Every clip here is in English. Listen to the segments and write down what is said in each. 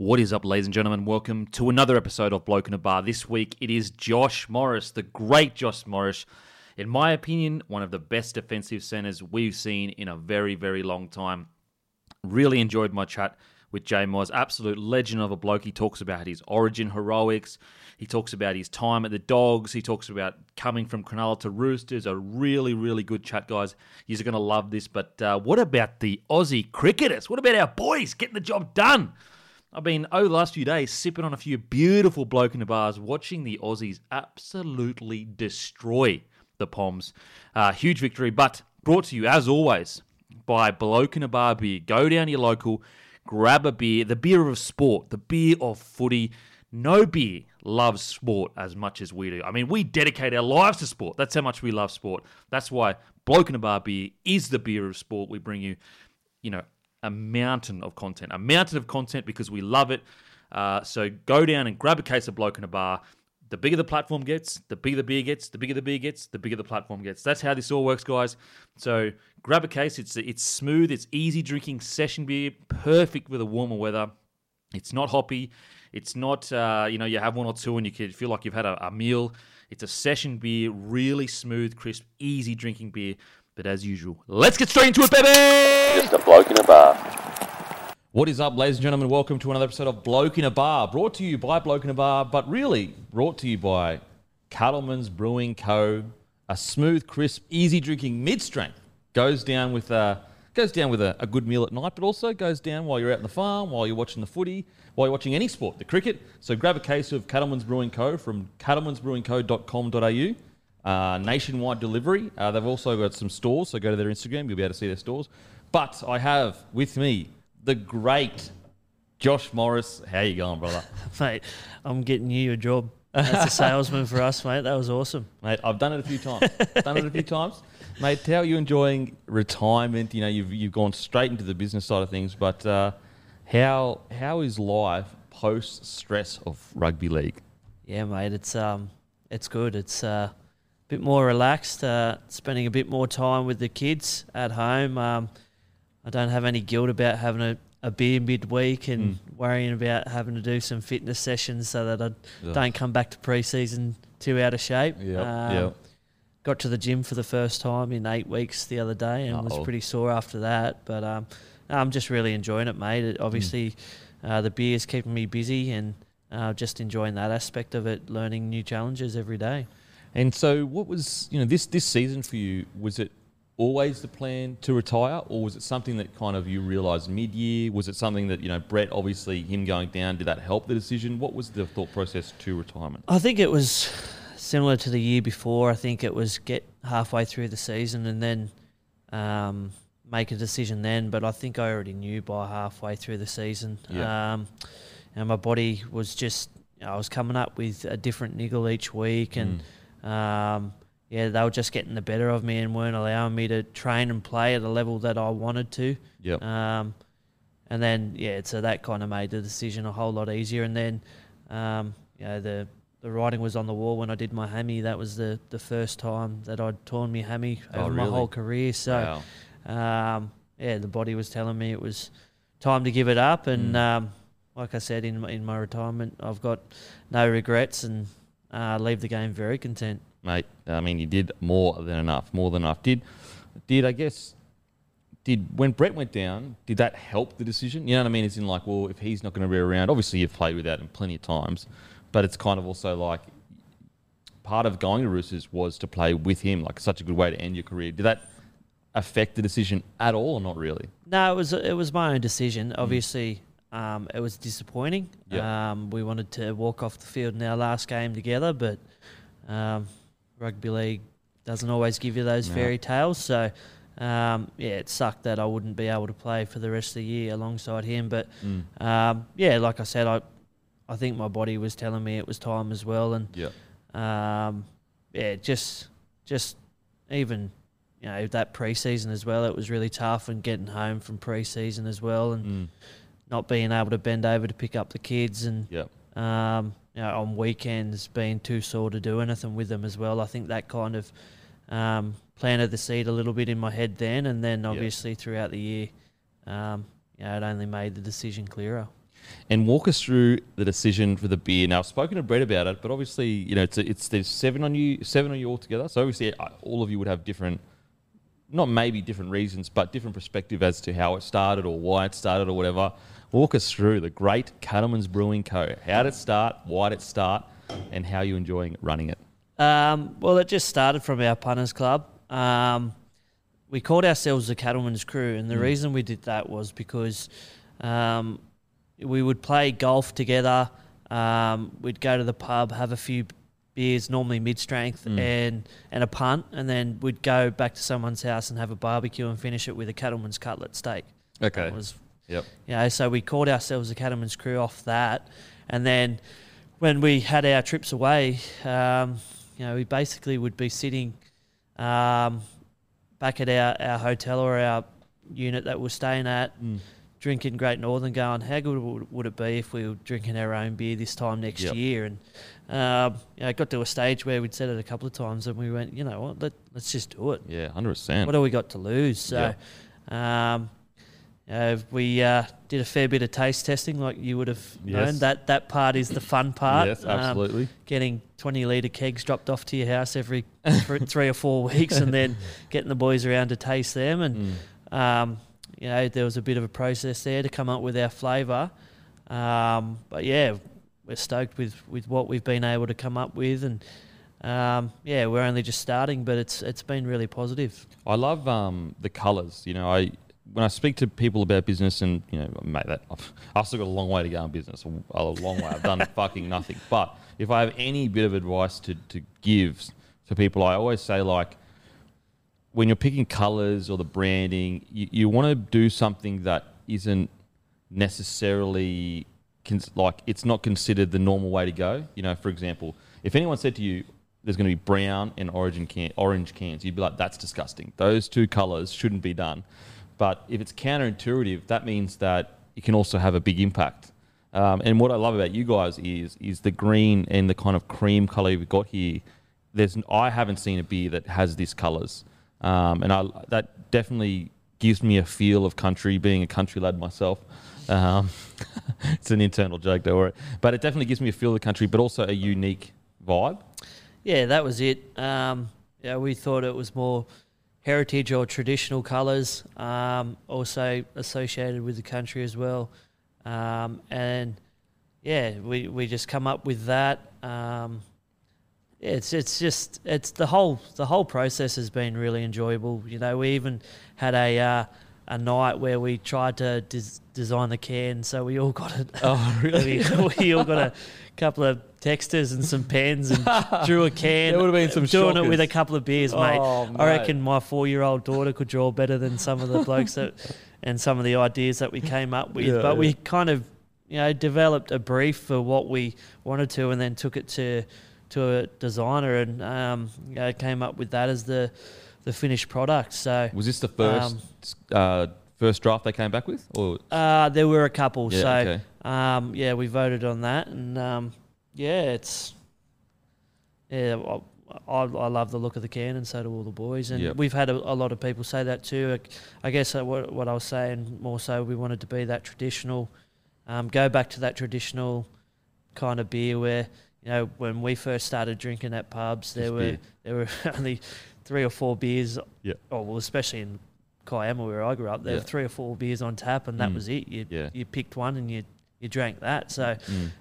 What is up, ladies and gentlemen? Welcome to another episode of Bloke in a Bar. This week it is Josh Morris, the great Josh Morris. In my opinion, one of the best defensive centers we've seen in a very, very long time. Really enjoyed my chat with Jay Moz, absolute legend of a bloke. He talks about his origin heroics. He talks about his time at the Dogs. He talks about coming from Cronulla to Roosters. A really, really good chat, guys. You're going to love this. But uh, what about the Aussie cricketers? What about our boys getting the job done? I've been over the last few days sipping on a few beautiful bloke in the bars, watching the Aussies absolutely destroy the Poms. Uh, huge victory, but brought to you as always by Bloke in a Bar beer. Go down your local, grab a beer, the beer of sport, the beer of footy. No beer loves sport as much as we do. I mean, we dedicate our lives to sport. That's how much we love sport. That's why Bloke in a Bar beer is the beer of sport. We bring you, you know, a mountain of content, a mountain of content because we love it. Uh, so go down and grab a case of Bloke in a Bar. The bigger the platform gets, the bigger the beer gets, the bigger the beer gets, the bigger the platform gets. That's how this all works, guys. So grab a case. It's it's smooth, it's easy drinking session beer, perfect for the warmer weather. It's not hoppy. It's not uh, you know you have one or two and you can feel like you've had a, a meal. It's a session beer, really smooth, crisp, easy drinking beer. But as usual, let's get straight into it, baby! Just a bloke in a bar. What is up, ladies and gentlemen? Welcome to another episode of Bloke in a Bar, brought to you by Bloke in a Bar, but really brought to you by Cattleman's Brewing Co. A smooth, crisp, easy drinking mid strength goes down with a goes down with a, a good meal at night, but also goes down while you're out in the farm, while you're watching the footy, while you're watching any sport, the cricket. So grab a case of Cattleman's Brewing Co. from cattlemansbrewingco.com.au. Uh, nationwide delivery. Uh, they've also got some stores, so go to their Instagram. You'll be able to see their stores. But I have with me the great Josh Morris. How you going, brother? mate. I'm getting you a job as a salesman for us, mate. That was awesome. Mate, I've done it a few times. done it a few times. Mate, how are you enjoying retirement? You know, you've, you've gone straight into the business side of things, but uh, how how is life post stress of rugby league? Yeah, mate. It's um, it's good. It's uh, bit more relaxed. Uh, spending a bit more time with the kids at home. Um, I don't have any guilt about having a, a beer midweek and Mm. worrying about having to do some fitness sessions so that I Yeah. don't come back to preseason too out of shape. Yep, Um, yep. Got to the gym for the first time in eight weeks the other day and Uh-oh. was pretty sore after that. But um, I'm just really enjoying it, mate. It, obviously, uh, the beer is keeping me busy and uh, just enjoying that aspect of it, learning new challenges every day. And so, what was you know this this season for you? Was it always the plan to retire, or was it something that kind of you realised mid year? Was it something that you know Brett, obviously him going down, did that help the decision? What was the thought process to retirement? I think it was similar to the year before. I think it was get halfway through the season and then um, make a decision then. But I think I already knew by halfway through the season. Yeah. Um, and my body was just, I was coming up with a different niggle each week. And um, yeah, they were just getting the better of me and weren't allowing me to train and play at a level that I wanted to. Yep. Um, and then yeah, so that kind of made the decision a whole lot easier. And then um, you know the the writing was on the wall when I did my hammy. That was the the first time that I'd torn my hammy Oh, over my whole career. So Wow. um, yeah, the body was telling me it was time to give it up. And Mm. um, like I said in my, in my retirement, I've got no regrets and uh, leave the game very content. mate. I mean, you did more than enough, more than enough. Did, did I guess, did when Brett went down, did that help the decision? You know what I mean? It's in like, well, if he's not going to be around, obviously you've played without him plenty of times, but it's kind of also like part of going to Roosters was to play with him, like such a good way to end your career. Did that affect the decision at all, or not really? No, it was it was my own decision. Obviously, um, it was disappointing. Yeah. Um, we wanted to walk off the field in our last game together, but um, rugby league doesn't always give you those No. fairy tales. So, um, yeah, it sucked that I wouldn't be able to play for the rest of the year alongside him. But um, yeah, like I said, I I think my body was telling me it was time as well, and Yeah. um, yeah, just just even you know that preseason as well. It was really tough and getting home from preseason as well, and Mm. Not being able to bend over to pick up the kids, and Yeah. um, you know on weekends being too sore to do anything with them as well. I think that kind of um, planted the seed a little bit in my head then, and then obviously throughout the year, um, you know, it only made the decision clearer. and walk us through the decision for the beer. Now, I've spoken to Brett about it, but obviously, you know, it's, it's there's seven on you, seven on you all together. So obviously, uh, all of you would have different, not maybe different reasons, but different perspective as to how it started or why it started or whatever. Walk us through the great Cattleman's Brewing Co. How did it start? Why did it start? And how are you enjoying running it? Um, well, it just started from our punters club. Um, we called ourselves the Cattleman's Crew, and the Mm. reason we did that was because um, we would play golf together. Um, we'd go to the pub, have a few beers, normally mid strength, Mm. and and a punt, and then we'd go back to someone's house and have a barbecue and finish it with a Cattleman's cutlet steak. Okay. That was Yep. you know, so we called ourselves the Cattleman's Crew off that, and then when we had our trips away, um, you know, we basically would be sitting um, back at our, our hotel or our unit that we're staying at, Mm. drinking Great Northern, going, how good would, would it be if we were drinking our own beer this time next Yep. year? And um, you know, it got to a stage where we'd said it a couple of times, and we went, you know what, let, let's just do it Yeah, hundred percent. what do we got to lose? So, um, know, we uh, did a fair bit of taste testing, like you would have known. That that part is the fun part. Yes, Um, absolutely. getting twenty litre kegs dropped off to your house every thr- three or four weeks, and then getting the boys around to taste them, and Mm. um, you know, there was a bit of a process there to come up with our flavour. Um, but yeah, we're stoked with, with what we've been able to come up with, and um, yeah, we're only just starting, but it's it's been really positive. I love um, the colours. You know, I when I speak to people about business, and you know, mate, that I've, I've still got a long way to go in business. A, long way. I've done fucking nothing. But if I have any bit of advice to to give to people, I always say like, when you're picking colours or the branding, you, you want to do something that isn't necessarily cons- like it's not considered the normal way to go. You know, for example, if anyone said to you, "There's going to be brown and origin can orange cans," you'd be like, "That's disgusting. Those two colours shouldn't be done." But if it's counterintuitive, that means that it can also have a big impact. Um, and what I love about you guys is is the green and the kind of cream color we've got here. There's I haven't seen a beer that has these colors, um, and I, that definitely gives me a feel of country. Being a country lad myself, um, it's an internal joke, don't worry. But it definitely gives me a feel of the country, but also a unique vibe. Yeah, that was it. Um, yeah, we thought it was more heritage or traditional colours, um, also associated with the country as well. Um, and yeah, we, we just come up with that. Um, it's it's just it's the whole the whole process has been really enjoyable. You know, we even had a uh, a night where we tried to des- design the can, so we all got it. Oh, we, we all got a couple of texters and some pens and drew a can. There would've been some doing it with a couple of beers, mate. Oh, I reckon my four-year-old daughter could draw better than some of the blokes that and some of the ideas that we came up with. Yeah, but we kind of, you know, developed a brief for what we wanted to, and then took it to to a designer, and um, you know, came up with that as the the finished product. So Was this the first uh, first draft they came back with, or uh, there were a couple. Yeah, so okay. um, yeah, we voted on that, and um, yeah, it's yeah. I, I, I love the look of the can, and so do all the boys. And Yep. we've had a, a lot of people say that too. I guess what, what I was saying more so, we wanted to be that traditional, um, go back to that traditional kind of beer where you know when we first started drinking at pubs, there Just were beer. there were only three or four beers. Yeah. Oh well, especially in Kiama where I grew up, there Yeah. were three or four beers on tap, and that Mm. was it. You Yeah. you picked one and you you drank that. So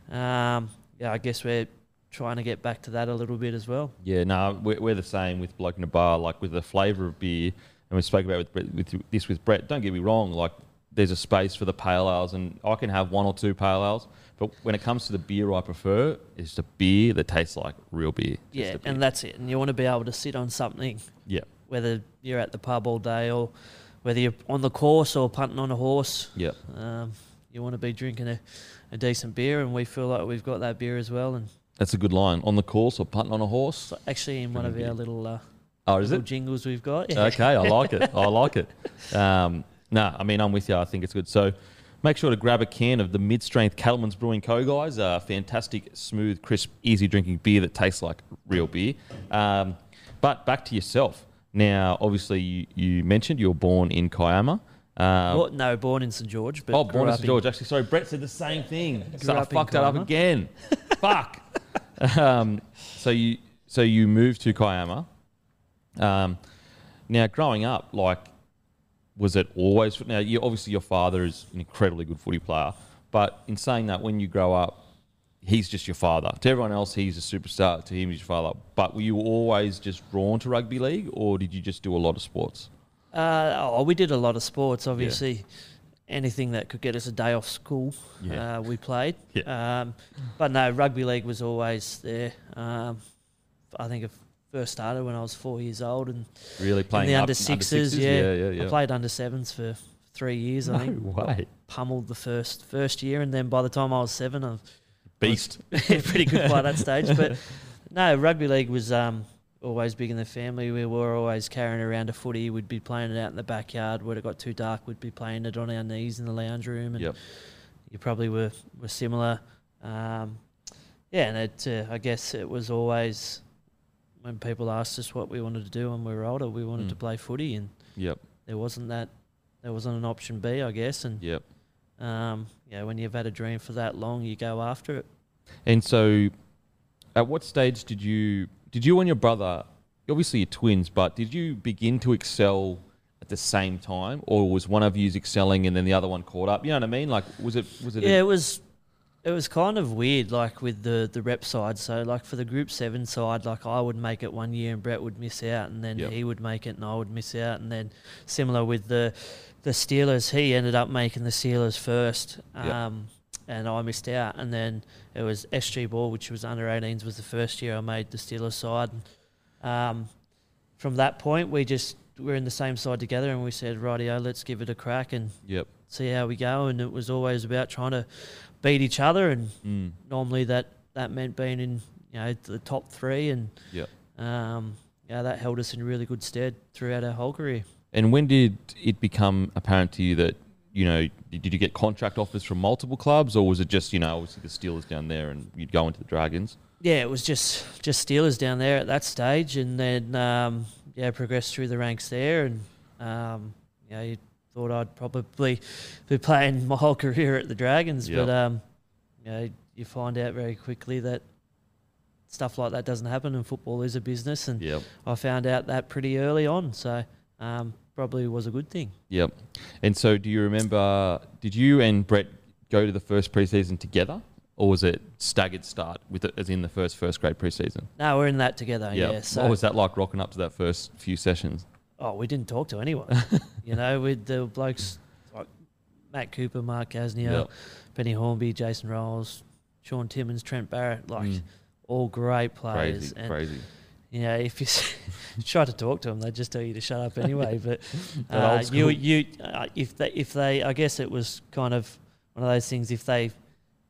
Mm. um, yeah, I guess we're trying to get back to that a little bit as well. Yeah, no, we're, we're the same with Bloke in a Bar, like with the flavour of beer, and we spoke about with, with this with Brett. Don't get me wrong, like there's a space for the pale ales, and I can have one or two pale ales, but when it comes to the beer I prefer, it's a beer that tastes like real beer. Just yeah, beer. and that's it. And you want to be able to sit on something, yeah, whether you're at the pub all day or whether you're on the course or punting on a horse. yeah. Um, you want to be drinking a, a decent beer, and we feel like we've got that beer as well. And That's a good line. On the course or punting on a horse. actually, in one of our little uh, Oh, is little it? jingles we've got, yeah. Okay, I like it. I like it. Um, no, I mean I'm with you. I think it's good. So make sure to grab a can of the mid-strength Cattleman's Brewing Co. Guys, uh, fantastic, smooth, crisp, easy drinking beer that tastes like real beer. Um, but back to yourself. Now, obviously, you, you mentioned you were born in Kiama. Um, Bo- no, born in St George, but oh, born in St George. Actually, sorry, Brett said the same thing. So I fucked that up again. Fuck. Um, so you so you moved to Kiama. Um, now, growing up, like, was it always? Now, you obviously your father is an incredibly good footy player, but in saying that, when you grow up, he's just your father. To everyone else, he's a superstar. To him, he's your father. But were you always just drawn to rugby league, or did you just do a lot of sports? Uh, oh, we did a lot of sports. Obviously, anything that could get us a day off school, Yeah. uh, we played. Yeah. Um, but no, rugby league was always there. Um, I think it first started when I was four years old, and Really in playing the under sixes. yeah, yeah, yeah, yeah. I played under sevens for three years. I No think. Way. Pummeled the first first year, and then by the time I was seven, I Beast. pretty good by that stage. But no, rugby league was um, always big in the family. We were always carrying around a footy. We'd be playing it out in the backyard. When it got too dark, we'd be playing it on our knees in the lounge room. And Yep. you probably were were similar. Um, yeah, and it, uh, I guess it was always when people asked us what we wanted to do when we were older, we wanted Mm. to play footy, and Yep. there wasn't that. There wasn't an option B, I guess, and Yep. um, yeah, when you've had a dream for that long, you go after it. And so, at what stage did you did you and your brother? Obviously, you're twins, but did you begin to excel at the same time, or was one of you excelling and then the other one caught up? You know what I mean? Like, was it was it? a- Yeah, it was. It was kind of weird, like with the the rep side. So, like for the group seven side, like I would make it one year and Brett would miss out, and then Yep. he would make it and I would miss out, and then similar with the the Steelers, he ended up making the Steelers first, Yep. Um, and I missed out, and then it was SG Ball, which was under 18s, was the first year I made the Steelers side. Um, from that point, we just we're in the same side together, and we said, "Rightio, let's give it a crack and Yep. see how we go." And it was always about trying to beat each other, and Mm. normally that that meant being in you know the top three, and Yep. um, yeah, that held us in really good stead throughout our whole career. And when did it become apparent to you that you know did you get contract offers from multiple clubs, or was it just you know obviously the Steelers down there and you'd go into the Dragons? Yeah, it was just just Steelers down there at that stage, and then um, yeah, progressed through the ranks there, and um, you know, you thought I'd probably be playing my whole career at the Dragons, Yep. but um, you know, you find out very quickly that stuff like that doesn't happen, and football is a business, and Yep. I found out that pretty early on, so um, probably was a good thing. Yep. And so, do you remember? Did you and Brett go to the first preseason together, or was it staggered start with it as in the first first grade preseason? No, we're in that together. Yep. Yeah. So, what was that like rocking up to that first few sessions? oh, we didn't talk to anyone. you know, with the blokes like Matt Cooper, Mark Gasnier, Yep. Benny Hornby, Jason Ryles, Shaun Timmins, Trent Barrett, like Mm. all great players. Crazy, and crazy. You know, if you try to talk to them, they just tell you to shut up anyway. But uh, you, you, uh, if they, if they, I guess it was kind of one of those things. If they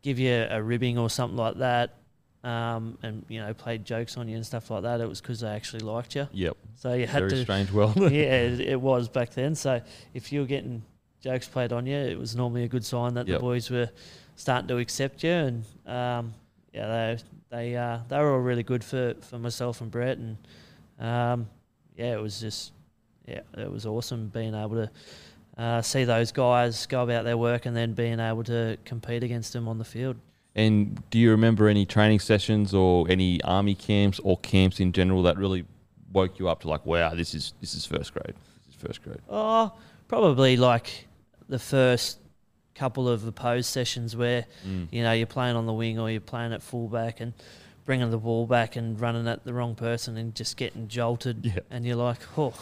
give you a ribbing or something like that, um, and you know, played jokes on you and stuff like that, it was because they actually liked you. Yep. So you had Very to strange world. yeah, it, it was back then. So if you were getting jokes played on you, it was normally a good sign that Yep. the boys were starting to accept you. And um, yeah, they they uh, they were all really good for, for myself and Brett. And um, yeah, it was just yeah, it was awesome being able to. Uh, see those guys go about their work and then being able to compete against them on the field. And do you remember any training sessions or any army camps or camps in general that really woke you up to like, wow, this is this is first grade. This is first grade. Oh, probably like the first couple of opposed sessions where Mm. you know you're playing on the wing or you're playing at fullback and bringing the ball back and running at the wrong person and just getting jolted Yeah. and you're like oh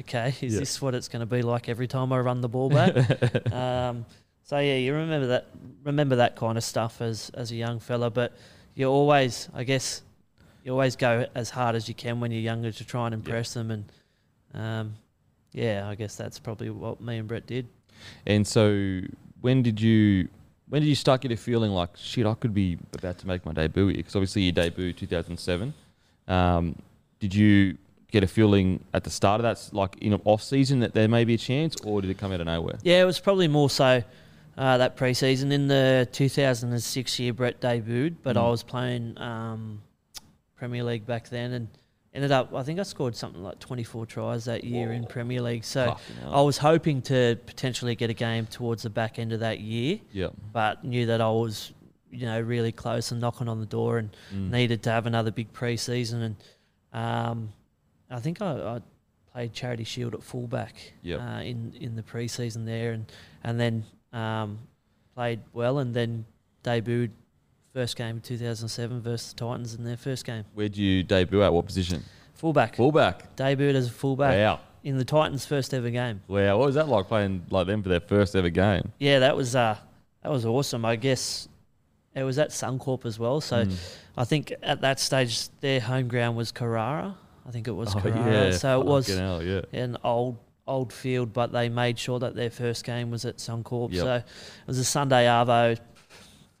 okay is Yeah. this what it's going to be like every time i run the ball back um, so yeah you remember that remember that kind of stuff as as a young fella but you always i guess you always go as hard as you can when you're younger to try and impress them and um, yeah i guess that's probably what me and brett did And so, when did you when did you start getting a feeling like shit? I could be about to make my debut here because obviously your debut 2007. Um, did you get a feeling at the start of that, like in an off season, that there may be a chance, or did it come out of nowhere? Yeah, it was probably more so uh, that preseason. In the 2006 year, Brett debuted, but I Mm. was playing um, Premier League back then, and ended up. I think I scored something like 24 tries that year in Premier League. So I was hoping to potentially get a game towards the back end of that year, Yeah. but knew that I was, you know, really close and knocking on the door and Mm. needed to have another big preseason. And um, I think I, I played Charity Shield at fullback Yep. uh, in in the preseason there, and and then um, played well, and then debuted first game in 2007 versus the Titans in their first game. Where'd you debut at? What position? Fullback. Fullback. Debuted as a fullback Wow. in the Titans' first ever game. Wow. What was that like playing like them for their first ever game? Yeah, that was uh, that was awesome. I guess it was at Suncorp as well. So Mm. I think at that stage their home ground was Carrara. I think it was Oh, Carrara. so it was hell, yeah. an old old field, but they made sure that their first game was at Suncorp. Yep. So it was a Sunday arvo,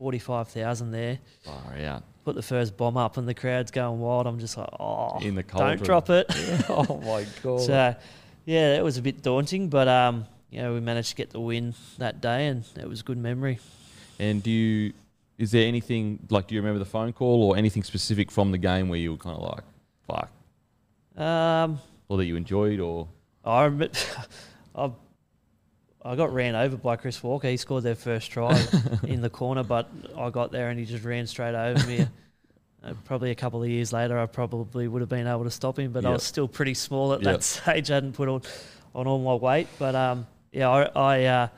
forty five thousand there. Far out. Put the first bomb up, and the crowd's going wild. I'm just like, oh, In the don't drop it. oh my god. So, yeah, that was a bit daunting, but um, you know, we managed to get the win that day, and it was a good memory. And do you? Is there anything like? Do you remember the phone call or anything specific from the game where you were kind of like, "Fuck," Um, or that you enjoyed, or I remember, I, I got ran over by Chris Walker. He scored their first try in the corner, but I got there and he just ran straight over me. Uh, probably a couple of years later, I probably would have been able to stop him, but I was still pretty small at Yep. that stage. I hadn't put on, on all my weight, but um, yeah, I, I uh,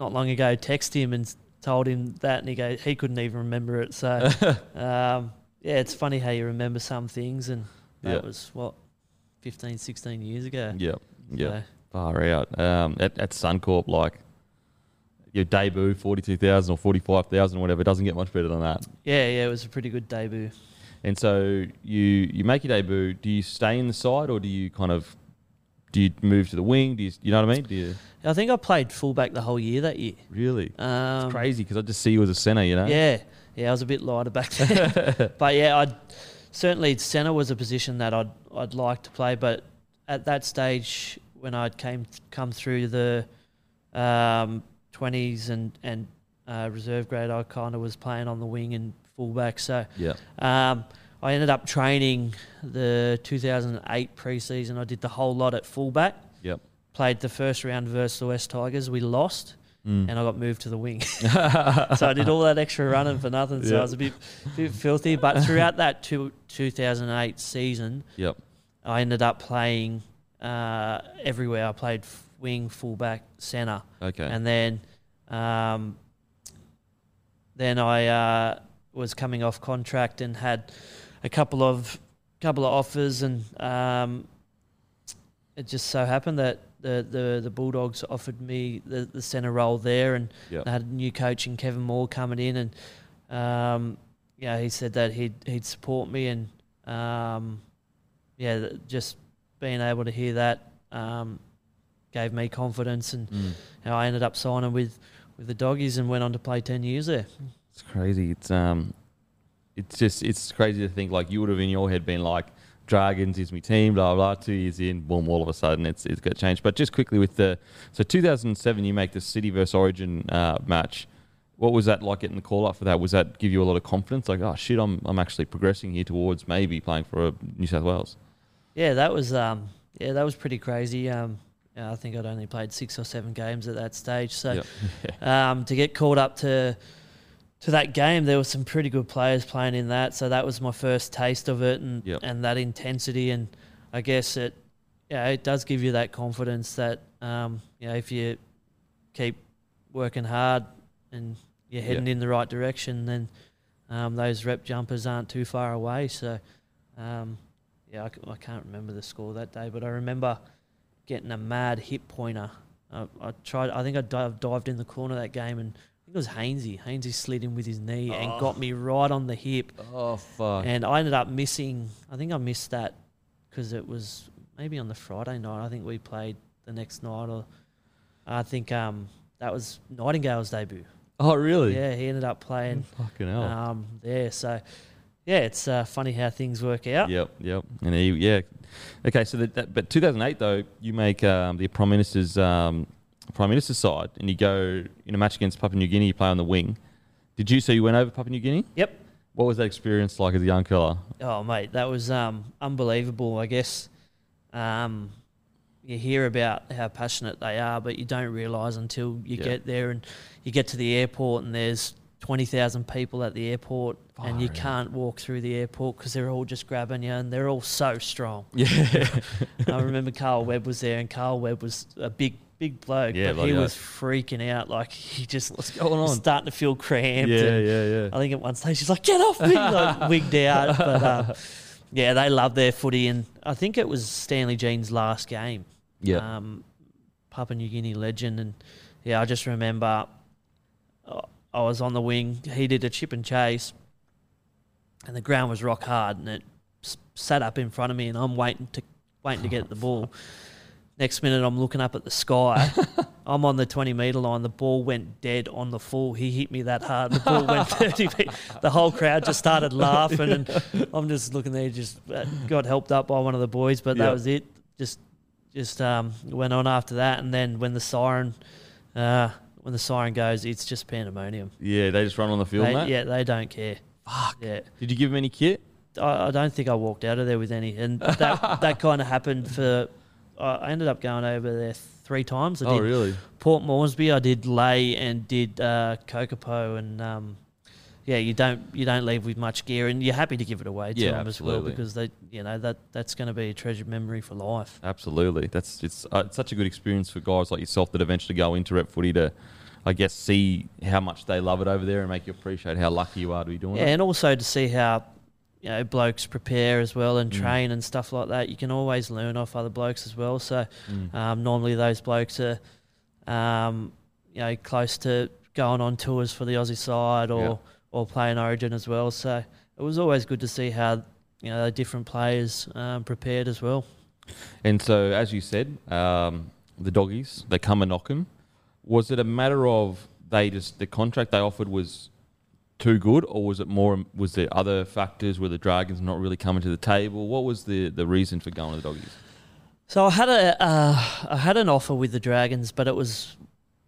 not long ago texted him and told him that, and he go he couldn't even remember it. So um, yeah, it's funny how you remember some things, and that Yeah. was what 15, 16 years ago. yeah, yeah, So, far out. Um, at, at Suncorp, like your debut, forty-two thousand or forty-five thousand, or whatever, doesn't get much better than that. yeah, yeah, it was a pretty good debut. And so you you make your debut. Do you stay in the side, or do you kind of do you move to the wing? Do you you know what I mean? Do you I think I played fullback the whole year that year. really? Um, It's crazy because I just see you as a centre. You know? Yeah, yeah, I was a bit lighter back then, but yeah, I certainly centre was a position that I'd I'd like to play, but at that stage when I came come through the um, 20s and and uh, reserve grade, I kind of was playing on the wing and fullback. So Yeah. um, I ended up training the 2008 preseason. I did the whole lot at fullback. Yep. Played the first round versus the West Tigers. We lost, Mm. and I got moved to the wing. so I did all that extra running for nothing. So Yeah. I was a bit, bit filthy. But throughout that two, 2008 season, Yep. I ended up playing uh, everywhere. I played f- wing, fullback, centre, Okay. and then um, then I uh, was coming off contract and had a couple of couple of offers, and um, it just so happened that the, the, the Bulldogs offered me the, the centre role there, and Yep. I had a new coach in Kevin Moore coming in, and um, yeah, he said that he'd he'd support me, and um, yeah, just being able to hear that um, gave me confidence, and Mm. know, I ended up signing with, with the doggies and went on to play ten years there. It's crazy. It's um, it's just it's crazy to think like you would have in your head been like Dragons is my team, blah blah. Two years in, boom, all of a sudden it's it's got changed. But just quickly with the so 2007, you make the City versus Origin uh, match. What was that like getting the call up for that? Was that give you a lot of confidence? Like, oh shit, I'm I'm actually progressing here towards maybe playing for uh, New South Wales. Yeah, that was um, yeah, that was pretty crazy. Um, I think I'd only played six or seven games at that stage, so Yep. um, to get called up to to that game, there were some pretty good players playing in that. So that was my first taste of it, and Yep. and that intensity, and I guess it, yeah, it does give you that confidence that um, you know, if you keep working hard and you're heading in the right direction, then um, those rep jumpers aren't too far away. So um, yeah, I, I can't remember the score that day, but I remember getting a mad hip pointer. I, I tried. I think I div- dived in the corner that game, and I think it was Hainsey. Hainsey slid in with his knee and got me right on the hip, Oh fuck. and I ended up missing. I think I missed that because it was maybe on the Friday night. I think we played the next night, or I think um, that was Nightingale's debut. oh really? Yeah, he ended up playing Fucking hell. um, there. So yeah, it's uh, funny how things work out. Yep, yep. And he, yeah. Okay, so that, that but 2008 though, you make um, the prime minister's um, prime minister's side, and you go in a match against Papua New Guinea. You play on the wing. Did you? So you went over Papua New Guinea. Yep. What was that experience like as a young fella? Oh, mate, that was um, unbelievable. I guess um, you hear about how passionate they are, but you don't realise until you Yeah. get there and you get to the airport and there's 20,000 people at the airport and you can't walk through the airport because they're all just grabbing you and they're all so strong. Yeah. I remember Carl Webb was there and Carl Webb was a big, big bloke, Yeah, but he was freaking out. Like he just What's going was on? starting to feel cramped. Yeah, yeah, yeah. I think at one stage he's like, "Get off me!" like wigged out. But uh, yeah, they love their footy, and I think it was Stanley Gene's last game. Yeah. Um, Papua New Guinea legend, and yeah, I just remember uh, I was on the wing. He did a chip and chase, and the ground was rock hard, and it sat up in front of me, and I'm waiting to waiting to get the ball. Next minute, I'm looking up at the sky. I'm on the 20 metre line. The ball went dead on the full. He hit me that hard. The ball went 30 feet. The whole crowd just started laughing, and I'm just looking there, just uh, got helped up by one of the boys, but that was it. Just, just um, went on after that, and then when the siren, uh, when the siren goes, it's just pandemonium. Yeah, they just run on the field, They- mate. yeah, they don't care. Fuck. Yeah. Did you give them any kit? I, I don't think I walked out of there with any, and that that kind of happened for. I ended up going over there three times. I Oh, did really? Port Moresby, I did Lae and did uh, Kokopo, and um, yeah, you don't you don't leave with much gear, and you're happy to give it away to Yeah, them as well because they you know that that's going to be a treasured memory for life. Absolutely. That's it's, uh, it's such a good experience for guys like yourself that eventually go into rep footy to, I guess, see how much they love it over there and make you appreciate how lucky you are to be doing Yeah, it. and also to see how you know blokes prepare as well and Mm. train and stuff like that. You can always learn off other blokes as well. So Mm. um, normally those blokes are um, you know close to going on tours for the Aussie side or Yeah. or playing Origin as well. So it was always good to see how you know the different players um, prepared as well. And so, as you said, um, the doggies they come a knocking. Was it a matter of they just the contract they offered was too good, or was it more? Was there other factors? Were the Dragons not really coming to the table? What was the the reason for going to the doggies? So I had a uh, I had an offer with the Dragons, but it was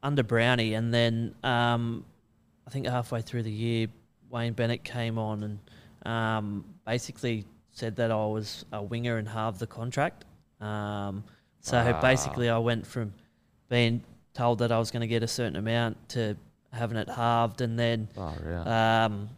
under Brownie, and then um, I think halfway through the year, Wayne Bennett came on and um, basically said that I was a winger and halved the contract. Um, so Wow. basically, I went from being told that I was going to get a certain amount to having it halved, and then Oh, yeah. um,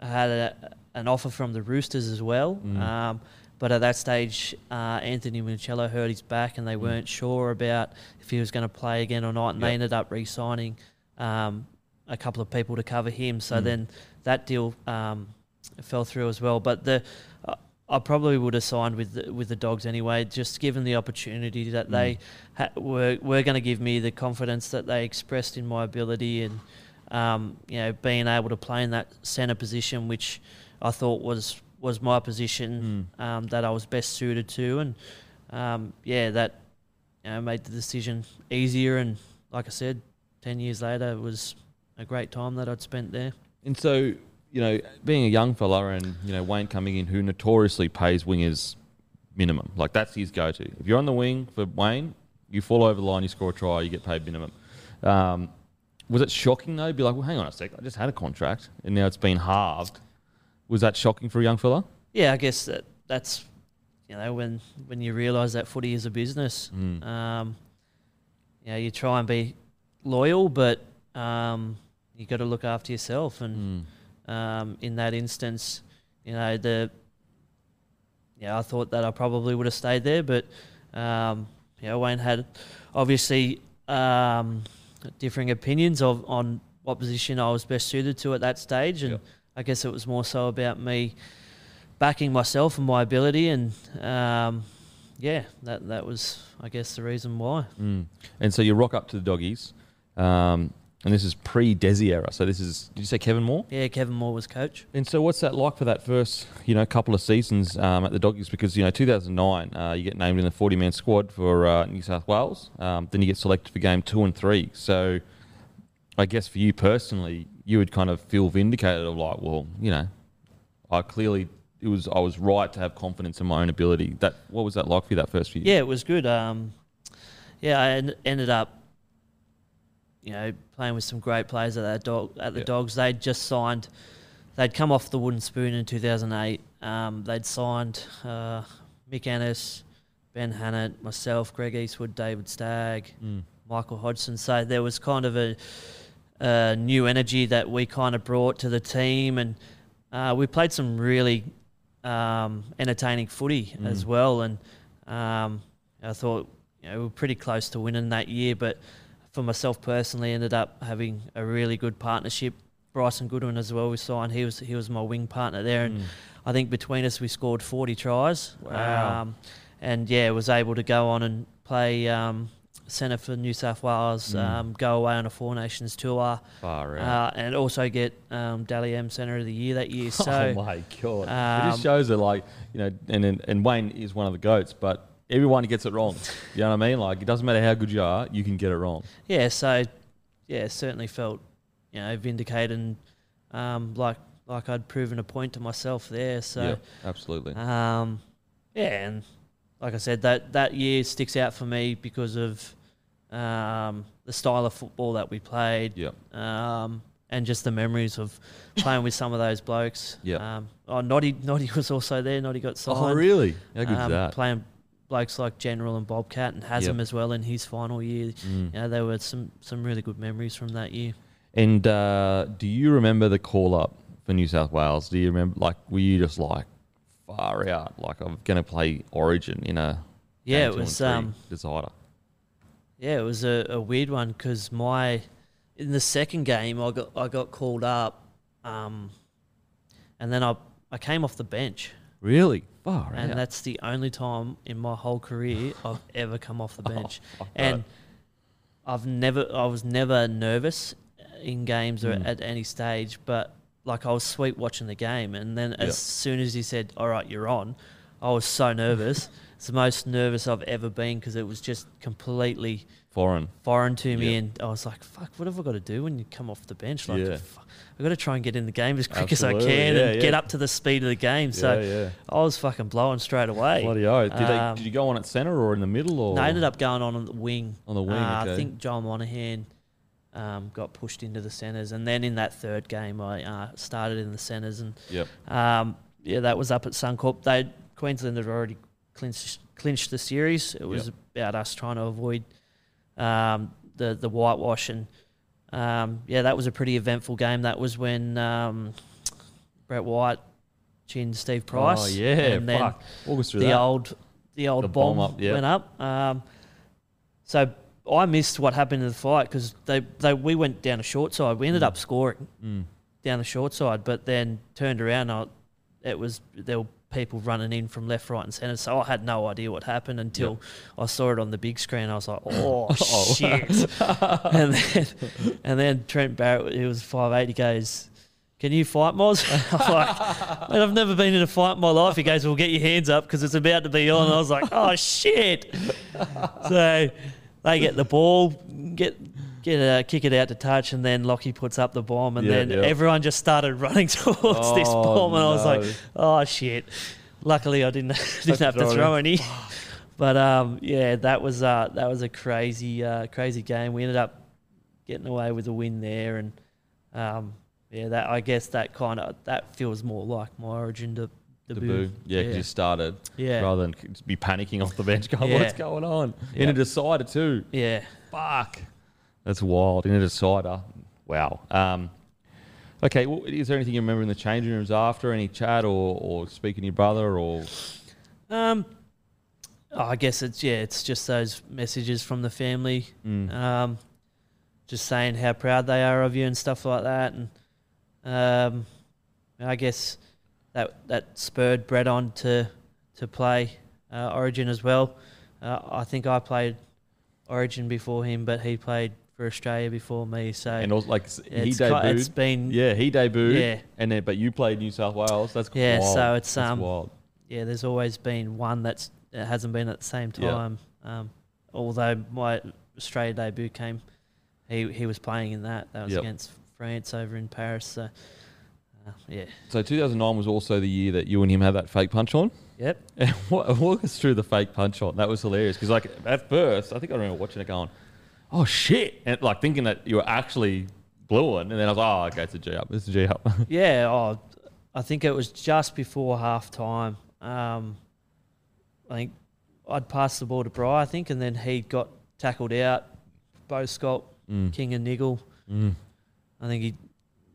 I had a, an offer from the Roosters as well. Mm. Um, but at that stage, uh, Anthony Minichiello hurt his back and they weren't sure about if he was going to play again or not. And they ended up re signing um, a couple of people to cover him. So Mm. then that deal um, fell through as well. But the uh, I probably would have signed with the, with the dogs anyway, just given the opportunity that they ha- were were going to give me the confidence that they expressed in my ability and um, you know being able to play in that centre position, which I thought was was my position um, that I was best suited to, and um, yeah, that you know, made the decision easier. And like I said, ten years later, it was a great time that I'd spent there. And so, you know, being a young fella and, you know, Wayne coming in who notoriously pays wingers minimum. Like that's his go to. If you're on the wing for Wayne, you fall over the line, you score a try, you get paid minimum. Um, was it shocking though? Be like, well, hang on a sec, I just had a contract and now it's been halved. Was that shocking for a young fella? Yeah, I guess that that's you know when when you realise that footy is a business. Mm. Um, you know, you try and be loyal, but um, you got to look after yourself. And Mm. Um, in that instance, you know, the yeah, I thought that I probably would have stayed there, but um, know, Wayne had obviously um, differing opinions of on what position I was best suited to at that stage, and Yep. I guess it was more so about me backing myself and my ability, and um, yeah, that that was I guess the reason why. Mm. And so you rock up to the doggies, um, and this is pre Desi era. So this is, did you say Kevin Moore? Yeah, Kevin Moore was coach. And so, what's that like for that first, you know, couple of seasons um, at the Doggies? Because you know, 2009, uh, you get named in the 40-man squad for uh, New South Wales. Um, then you get selected for game two and three. So, I guess for you personally, you would kind of feel vindicated of like, well, you know, I clearly it was I was right to have confidence in my own ability. That what was that like for you that first few? Yeah, it was good. Um, yeah, I en- ended up, you know, playing with some great players at that dog at the Yeah. Dogs. They'd just signed they'd come off the wooden spoon in 2008. Um, they'd signed uh, Mick Ennis, Ben Hannant, myself, Greg Eastwood, David Stagg, Mm. Michael Hodgson. So there was kind of a, a new energy that we kind of brought to the team, and uh, we played some really um, entertaining footy as Mm. well. And um, I thought you know, we were pretty close to winning that year, but for myself personally, ended up having a really good partnership. Bryson Goodwin as well. We signed. He was he was my wing partner there, and Mm. I think between us we scored 40 tries. Wow. Um, and yeah, was able to go on and play um, centre for New South Wales, Mm. um, go away on a Four Nations tour, Far out. uh, and also get um, Dally M Centre of the Year that year. So oh my god! it just um, shows that, like you know, and and Wayne is one of the goats, but everyone gets it wrong. You know what I mean? Like it doesn't matter how good you are, you can get it wrong. yeah, so yeah, certainly felt you know vindicated, and um, like like I'd proven a point to myself there. So. yeah, absolutely. Um, yeah, and like I said, that that year sticks out for me because of um, the style of football that we played, yeah, um, and just the memories of playing with some of those blokes. Yeah. Um, oh, Noddy, Noddy was also there. Noddy got signed. Oh really? How good is Um, that? Playing blokes like General and Bobcat and Hazem Yep. as well in his final year. Mm. You know, there were some some really good memories from that year. And uh, do you remember the call up for New South Wales? Do you remember? Like, were you just like far out? Like, I'm going to play Origin in a Yeah, it was. Um, decider. Yeah, it was a, a weird one because my in the second game I got I got called up, um, and then I I came off the bench, Really? Far and out. that's the only time in my whole career I've ever come off the bench, fuck and I've never I was never nervous in games or Mm. at any stage, but like I was sweet watching the game, and then as Yeah. soon as he said, "All right, you're on," I was so nervous. it's the most nervous I've ever been because it was just completely foreign. foreign to me, Yeah. and I was like, "Fuck, what have I got to do when you come off the bench?" Like, Yeah. fuck, I've got to try and get in the game as quick as I can yeah, and yeah. get up to the speed of the game. So yeah. I was fucking blowing straight away. Bloody oath. Did, they, Um, did you go on at centre or in the middle? Or No, I ended up going on on the wing. on the wing. Uh, okay. I think Joel Monaghan um, got pushed into the centres, and then in that third game, I uh, started in the centres, and Yep. um, yeah, that was up at Suncorp. They Queensland had already clinched clinched the series. It was about us trying to avoid um, the the whitewash, and um, yeah, that was a pretty eventful game. That was when um, Brett White chinned Steve Price. Oh yeah. and then fuck. The that. old the old The bomb, bomb up, yeah. went up. Um, so I missed what happened in the fight because they, they we went down a short side. We ended Mm. up scoring Mm. down the short side, but then turned around. I, it was there were people running in from left, right, and centre. So I had no idea what happened until I saw it on the big screen. I was like, oh, "Oh, shit!" and then and then Trent Barrett, who was five eight, he goes. Can you fight, Moz? I'm like, "Mate, I've never been in a fight in my life. He goes, well, get your hands up because it's about to be on. And I was like, oh, shit. So they get the ball, get get uh, kick it out to touch, and then Lockie puts up the bomb, and Yeah, then yeah. everyone just started running towards this Oh, bomb, and I was like, oh shit. Luckily, I didn't didn't have to throw any. But um, yeah, that was uh, that was a crazy uh, crazy game. We ended up getting away with a win there, and um, yeah, that I guess that kind of that feels more like my origin to debut. Debut. Yeah, because yeah. you started Yeah. rather than be panicking off the bench going, Yeah. what's going on? In a decider too. yeah. Fuck. That's wild. In a decider. Wow. Um, okay, well, is there anything you remember in the changing rooms after? Any chat or, or speaking to your brother or Um, oh, I guess it's yeah, it's just those messages from the family, Mm. um, just saying how proud they are of you and stuff like that, and um, I guess that that spurred Brett on to to play uh, Origin as well. Uh, I think I played Origin before him, but he played for Australia before me, so and also like he debuted? it's been yeah, he debuted. Yeah. And then but you played New South Wales. That's Yeah, wild. so it's, That's um, wild. yeah, there's always been one that's it hasn't been at the same Yeah. time. Um, although my Australia debut came, he he was playing in that. That was Yep. against France over in Paris. So uh, yeah, So 2009 was also the year that you and him had that fake punch on. yep. And walk us through the fake punch on. That was hilarious because, like, at first, I think I remember watching it going, "Oh shit!" and like thinking that you were actually blew one, and then I was like, oh, okay, it's a G up. It's a G up. Yeah, oh, I think it was just before half time. Um, I think I'd passed the ball to Bry, I think, and then he got tackled out. Beau Scott, Mm. King and Niggle. Mm. I think he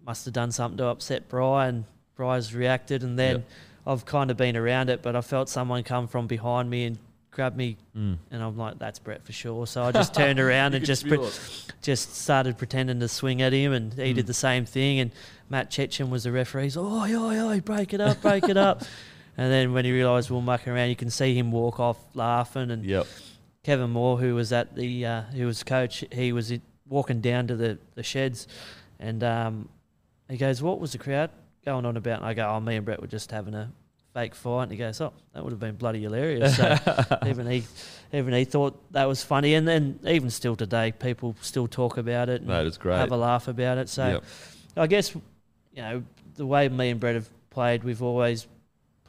must have done something to upset Bry, and Bry's reacted. And then Yep. I've kind of been around it, but I felt someone come from behind me and grab me, Mm. and I'm like, "That's Brett for sure." So I just turned around and just pre- just started pretending to swing at him, and he did Mm. the same thing. And Matt Cecchin was the referee. He's, "Oh, oi, oi, oi, break it up, break it up." And then when he realised we were mucking around, you can see him walk off laughing. And Yep. Kevin Moore, who was at the, uh, who was coach, he was walking down to the, the sheds, and um, he goes, "What was the crowd going on about?" And I go, "Oh, me and Brett were just having a fake fight." And he goes, "Oh, that would have been bloody hilarious." So even he, even he thought that was funny, and then even still today, people still talk about it and That is great. have a laugh about it. So Yep. I guess you know the way me and Brett have played, we've always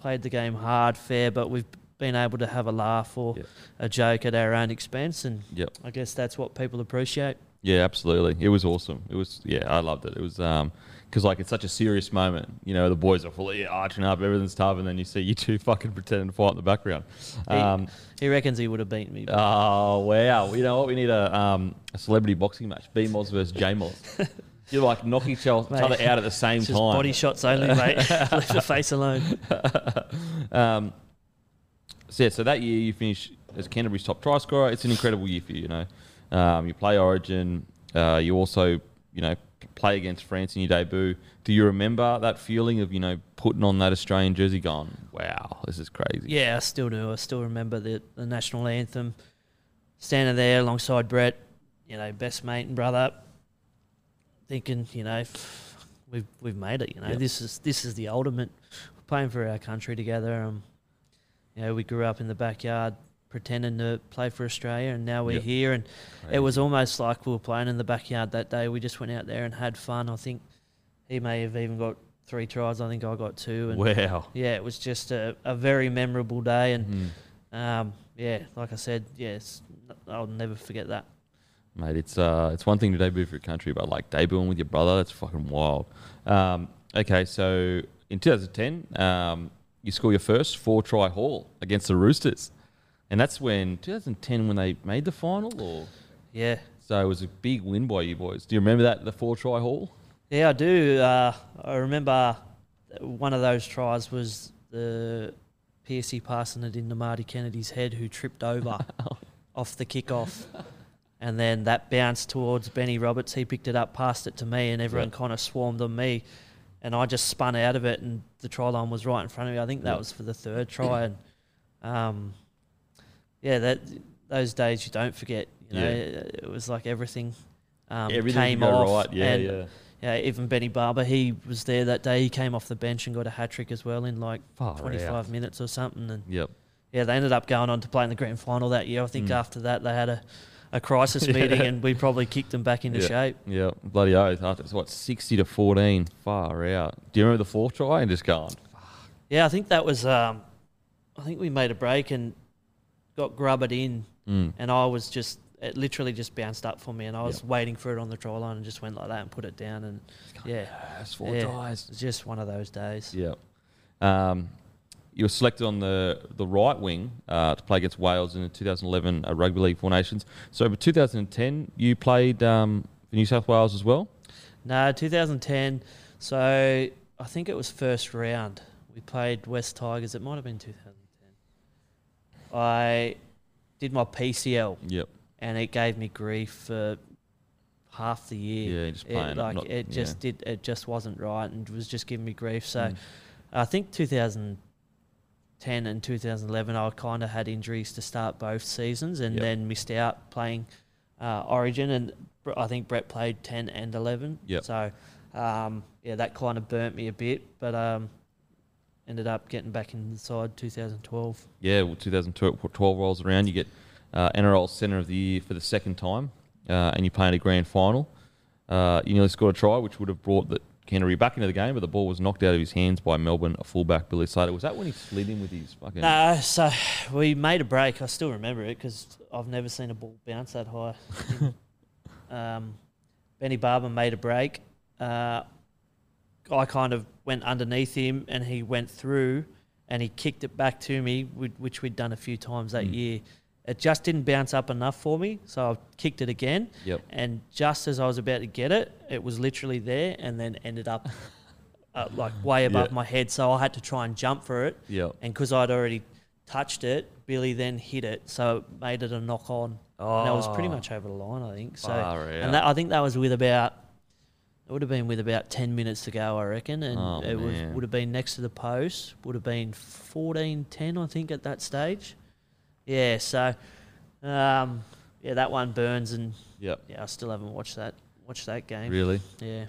played the game hard, fair, but we've been able to have a laugh or Yep. a joke at our own expense, and Yep. I guess that's what people appreciate. Yeah, absolutely. It was awesome. It was yeah, I loved it. It was um because like it's such a serious moment. You know, the boys are fully arching up, everything's tough, and then you see you two fucking pretending to fight in the background. He- Um, He reckons he would have beaten me. oh wow! You know what? We need a um a celebrity boxing match: B Moz versus J Moz. You're like knock each other out at the same time. body shots only, mate. Leave the face alone. um, so yeah, so that year you finish as Canterbury's top try scorer. It's an incredible year for you. You know, um, you play Origin. Uh, you also, you know, play against France in your debut. Do you remember that feeling of you know putting on that Australian jersey, going, "Wow, this is crazy." Yeah, I still do. I still remember the, the national anthem, standing there alongside Brett, you know, best mate and brother, thinking, you know, we've we've made it. You know, Yeah. this is this is the ultimate. We're playing for our country together. Um, you know, we grew up in the backyard pretending to play for Australia, and now we're Yep. here. And Crazy. it was almost like we were playing in the backyard that day. We just went out there and had fun. I think he may have even got three tries. I think I got two. And wow. yeah, it was just a, a very memorable day. And Mhm. um, yeah, like I said, yes, I'll never forget that. Mate, it's uh, it's one thing to debut for your country, but like debuting with your brother, that's fucking wild. Um, okay, so in 2010, um, you score your first four try haul against the Roosters, and that's when 2010 when they made the final, or Yeah, so it was a big win by you boys. Do you remember that the four try haul? yeah, I do. Uh, I remember one of those tries was the Piercy passing it into Marty Kennedy's head, who tripped over off the kickoff. And then that bounced towards Benny Roberts. He picked it up, passed it to me, and everyone kind of swarmed on me. And I just spun out of it, and the try line was right in front of me. I think that Yeah. was for the third try. And um, yeah, that those days you don't forget. You know, it was like everything um, Everything came off. right. Yeah, and, yeah. yeah, even Benny Barba, he was there that day. He came off the bench and got a hat trick as well in like Far 25 out. minutes or something. And Yep. yeah, they ended up going on to play in the grand final that year. I think Mm. after that they had a, a crisis Yeah. meeting and we probably kicked them back into Yeah. shape. Yeah, bloody oath. After it's what sixty to fourteen, far out. Do you remember the fourth try and just going? Yeah, I think that was. Um, I think we made a break and got grubbered in, Mm. and I was just it literally just bounced up for me, and I was waiting for it on the try line and just went like that and put it down, and yeah, Yes, four yeah, tries. it's just one of those days. Yeah. Um, you were selected on the, the right wing uh, to play against Wales in the 2011 uh, Rugby League Four Nations. So, for 2010, you played um, for New South Wales as well. No, 2010. So I think it was first round. We played West Tigers. It might have been 2010. I did my PCL Yep. and it gave me grief for half the year. Yeah, just playing. It, like not- it yeah. just did. It just wasn't right and was just giving me grief. So Mm. I think 2010 and 2011, I kind of had injuries to start both seasons and Yep. then missed out playing uh, Origin. And I think Brett played 10 and 11. Yep. So um, yeah, that kind of burnt me a bit, but um, ended up getting back inside 2012. Yeah, well, 2012 rolls around. You get uh, NRL Centre of the Year for the second time, uh, and you play in a grand final. Uh, you nearly scored a try, which would have brought the Canterbury back into the game, but the ball was knocked out of his hands by Melbourne fullback Billy Slater. Was that when he slid in with his fucking? No, so we made a break. I still remember it because I've never seen a ball bounce that high. um, Benny Barba made a break. Uh, I kind of went underneath him and he went through and he kicked it back to me, which we'd done a few times that Mm. year. It just didn't bounce up enough for me, so I kicked it again. Yep. And just as I was about to get it, it was literally there and then ended up uh, like way above Yeah. my head. So I had to try and jump for it. Yep. And because I'd already touched it, Billy then hit it, so it made it a knock on. Oh. And that was pretty Oh. much over the line, I think. So, Far and that, I think that was with about, it would have been with about 10 minutes to go, I reckon. And Oh, it was, would have been next to the post, would have been 14 10, I think, at that stage. Yeah, so, um, yeah, that one burns, and Yep. yeah, I still haven't watched that watched that game. Really? Yeah.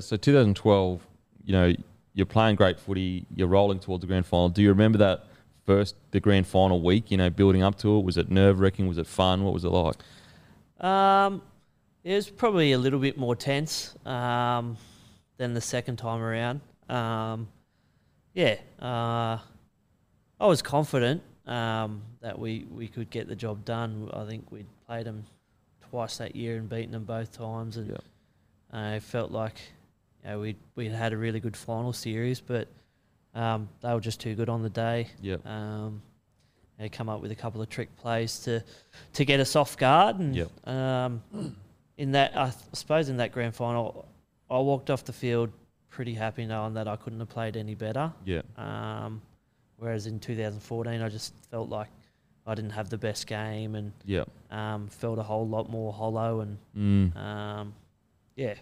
so 2012, you know, you're playing great footy, you're rolling towards the grand final. Do you remember that first, the grand final week, you know, building up to it? Was it nerve wracking? Was it fun? What was it like? Um, it was probably a little bit more tense um, than the second time around. Um, yeah, uh, I was confident um, that we, we could get the job done. I think we'd played them twice that year and beaten them both times, and Yeah. I felt like you know, we we had a really good final series, but um, they were just too good on the day. Yep. Um, they come up with a couple of trick plays to to get us off guard, and Yep. um, in that, I suppose in that grand final, I walked off the field pretty happy knowing that I couldn't have played any better. Yeah. Um, whereas in 2014, I just felt like I didn't have the best game and Yeah. um, felt a whole lot more hollow and Mm. um, yeah,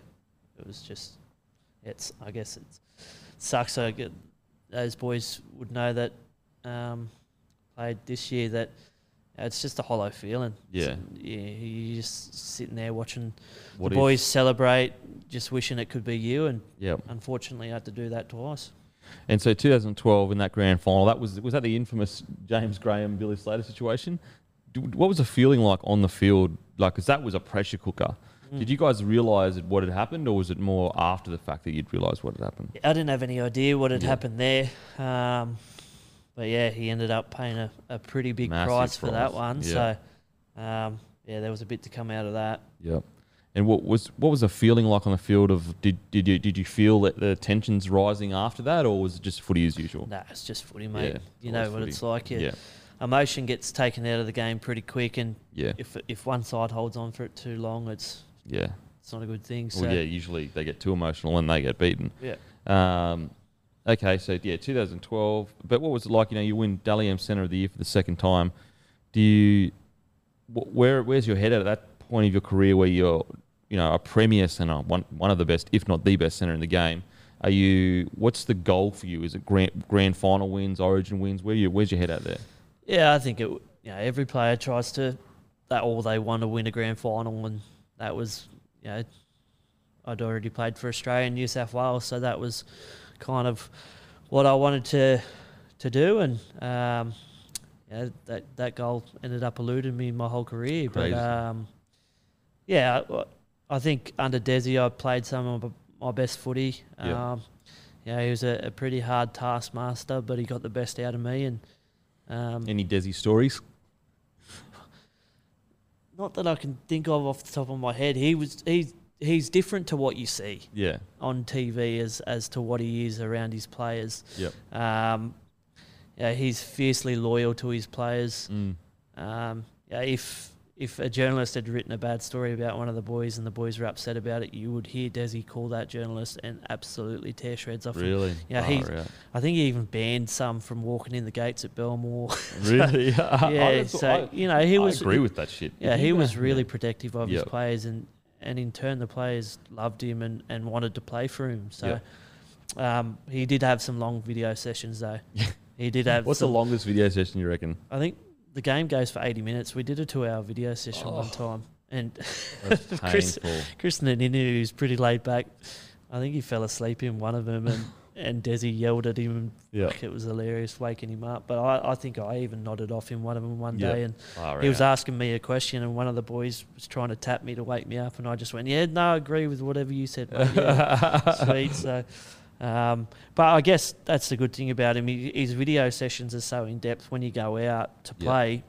it was just it's. I guess it sucks. I get those boys would know that um, played this year that it's just a hollow feeling. Yeah. It's- yeah. You just sitting there watching What the boys celebrate, just wishing it could be you, and Yep. unfortunately, I had to do that twice. And so 2012 in that grand final, that was was that the infamous James Graham Billy Slater situation? What was the feeling like on the field? Like, because that was a pressure cooker. Mm. Did you guys realise what had happened, or was it more after the fact that you'd realised what had happened? I didn't have any idea what had Yeah. happened there. Um, but yeah, he ended up paying a, a pretty big Massive price for that one. yeah. So um, yeah, there was a bit to come out of that. Yep. And what was what was the feeling like on the field? Of did did you did you feel that the tensions rising after that, or was it just footy as usual? Nah, it's just footy, mate. Yeah, you know what footy. it's like. Your Yeah, Emotion gets taken out of the game pretty quick, and yeah, if if one side holds on for it too long, it's yeah. it's not a good thing. So Well, yeah. Usually they get too emotional and they get beaten. yeah. Um, okay, so yeah, 2012. But what was it like? You know, you win Dally M Centre of the Year for the second time. Do you, wh- where where's your head at at that point of your career where you're, you know, a premier centre, one one of the best, if not the best centre in the game? Are you? What's the goal for you? Is it grand grand final wins, Origin wins? Where you? Where's your head at there? Yeah, I think it. You know, every player tries to that all they want to win a grand final, and that was you know, I'd already played for Australia and New South Wales, so that was kind of what I wanted to to do, and um, yeah, that that goal ended up eluding me my whole career. Crazy. But um, yeah, I, I think under Desi, I played some of my best footy. Yeah. Um, yeah, he was a, a pretty hard taskmaster, but he got the best out of me, and um, Any Desi stories? not that I can think of off the top of my head. He was he's he's different to what you see Yeah. on TV as as to what he is around his players. Yep. Um, yeah, he's fiercely loyal to his players. Mm. Um, yeah, if if a journalist had written a bad story about one of the boys and the boys were upset about it, you would hear Desi call that journalist and absolutely tear shreds off him. Really? Yeah, Far he's- out. I think he even banned some from walking in the gates at Belmore. Really? yeah, that's- so I- you know he I was agree with that shit. Yeah, he was yeah. really protective of his players, and and in turn the players loved him and, and wanted to play for him. So um, he did have some long video sessions though. he did have. What's the longest video session you reckon? I think the game goes for eighty minutes. We did a two-hour video session one Oh. time, and Chris- and Inu, who's pretty laid back, I think he fell asleep in one of them, and and Desi yelled at him. Yeah. It was hilarious, waking him up. But I, I think I even nodded off in one of them one day, and Far he was out. asking me a question, and one of the boys was trying to tap me to wake me up, and I just went, "Yeah, no, I agree with whatever you said, mate. Yeah, sweet." So, um, but I guess that's the good thing about him. He, his video sessions are so in depth. When you go out to play,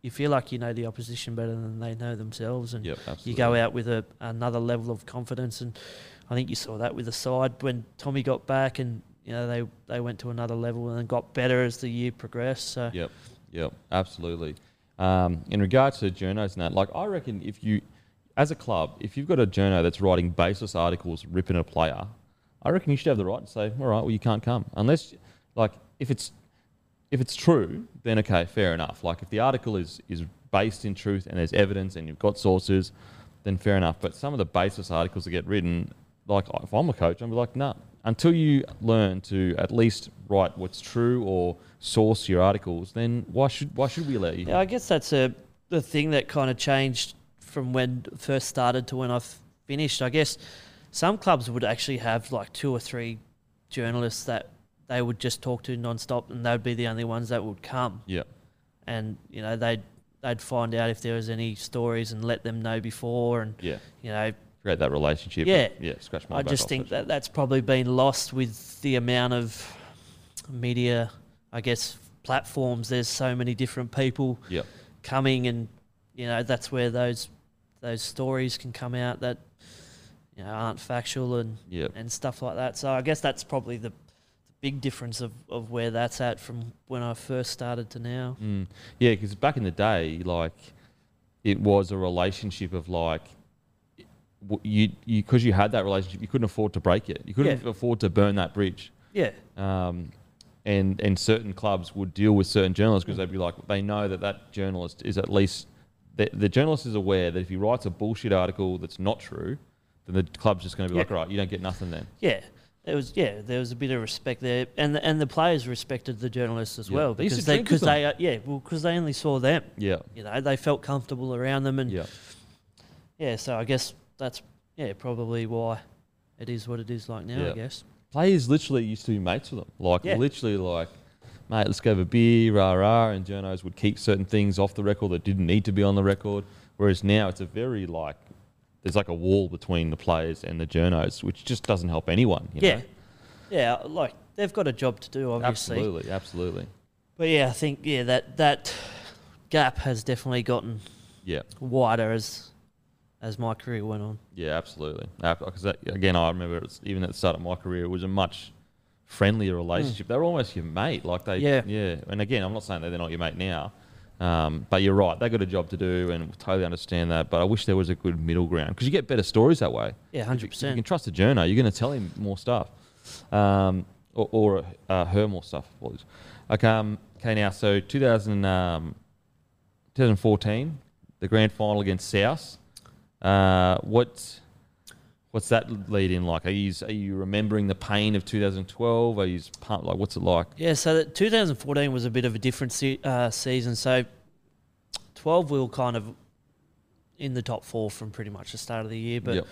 you feel like you know the opposition better than they know themselves, and Yep, you go out with a, another level of confidence. And I think you saw that with the side when Tommy got back, and you know they they went to another level and got better as the year progressed. So Yep, yep, absolutely. Um, in regards to journos and that, like I reckon if you, as a club, if you've got a journo that's writing baseless articles ripping a player, I reckon you should have the right to say, all right, well you can't come unless, like, if it's if it's true, then okay, fair enough. Like if the article is is based in truth and there's evidence and you've got sources, then fair enough. But some of the baseless articles that get written, like if I'm a coach, I'm be like, no. Until you learn to at least write what's true or source your articles, then why should why should we allow you? Yeah, I guess that's a the thing that kind of changed from when first started to when I finished. I guess some clubs would actually have like two or three journalists that they would just talk to nonstop, and they'd be the only ones that would come. Yeah, And you know they'd they'd find out if there was any stories and let them know before, and yeah. you know Create that relationship. Yeah. yeah. Scratch my. I just think that that's probably been lost with the amount of media, I guess, platforms. There's so many different people Yep. coming, and you know that's where those those stories can come out that you know aren't factual and Yep. and stuff like that. So I guess that's probably the, big difference of, of where that's at from when I first started to now. Mm. Yeah, because back in the day, like it was a relationship of like you you because you had that relationship, you couldn't afford to break it. You couldn't Yeah. afford to burn that bridge. Yeah, Um, and and certain clubs would deal with certain journalists because they'd be like they know that that journalist is at least the, the journalist is aware that if he writes a bullshit article that's not true, then the club's just going to be Yeah. like, all right, you don't get nothing then. yeah. There was yeah, there was a bit of respect there, and the, and the players respected the journalists as Yeah. well They used to because they because they uh, yeah well because they only saw them. Yeah, You know, they felt comfortable around them, and yeah, yeah, so I guess that's yeah probably why it is what it is like now. Yeah. I guess. players literally used to be mates with them. Like Yeah. literally, like mate, let's go have a beer, rah rah. And journos would keep certain things off the record that didn't need to be on the record. Whereas now it's a very like there's like a wall between the players and the journos, which just doesn't help anyone. You yeah, know? yeah, like they've got a job to do, obviously. absolutely, absolutely. But yeah, I think yeah that that gap has definitely gotten Yeah, wider as as my career went on. yeah, absolutely. Because again, I remember even at the start of my career, it was a much friendlier relationship. They were almost your mate. Like they, Yeah. yeah. And again, I'm not saying that they're not your mate now, um, but you're right. They got a job to do, and totally understand that. But I wish there was a good middle ground because you get better stories that way. Yeah, hundred percent. You can trust a journo. You're going to tell him more stuff, um, or, or uh, her more stuff. Okay, um, okay. Now, so 2000, um, 2014, the grand final against South. Uh, what what's that lead in like? Are you are you remembering the pain of 2012? Are you pumped? Like, what's it like? Yeah, so that 2014 was a bit of a different se- uh, season. So 12 we were kind of in the top four from pretty much the start of the year, but Yep.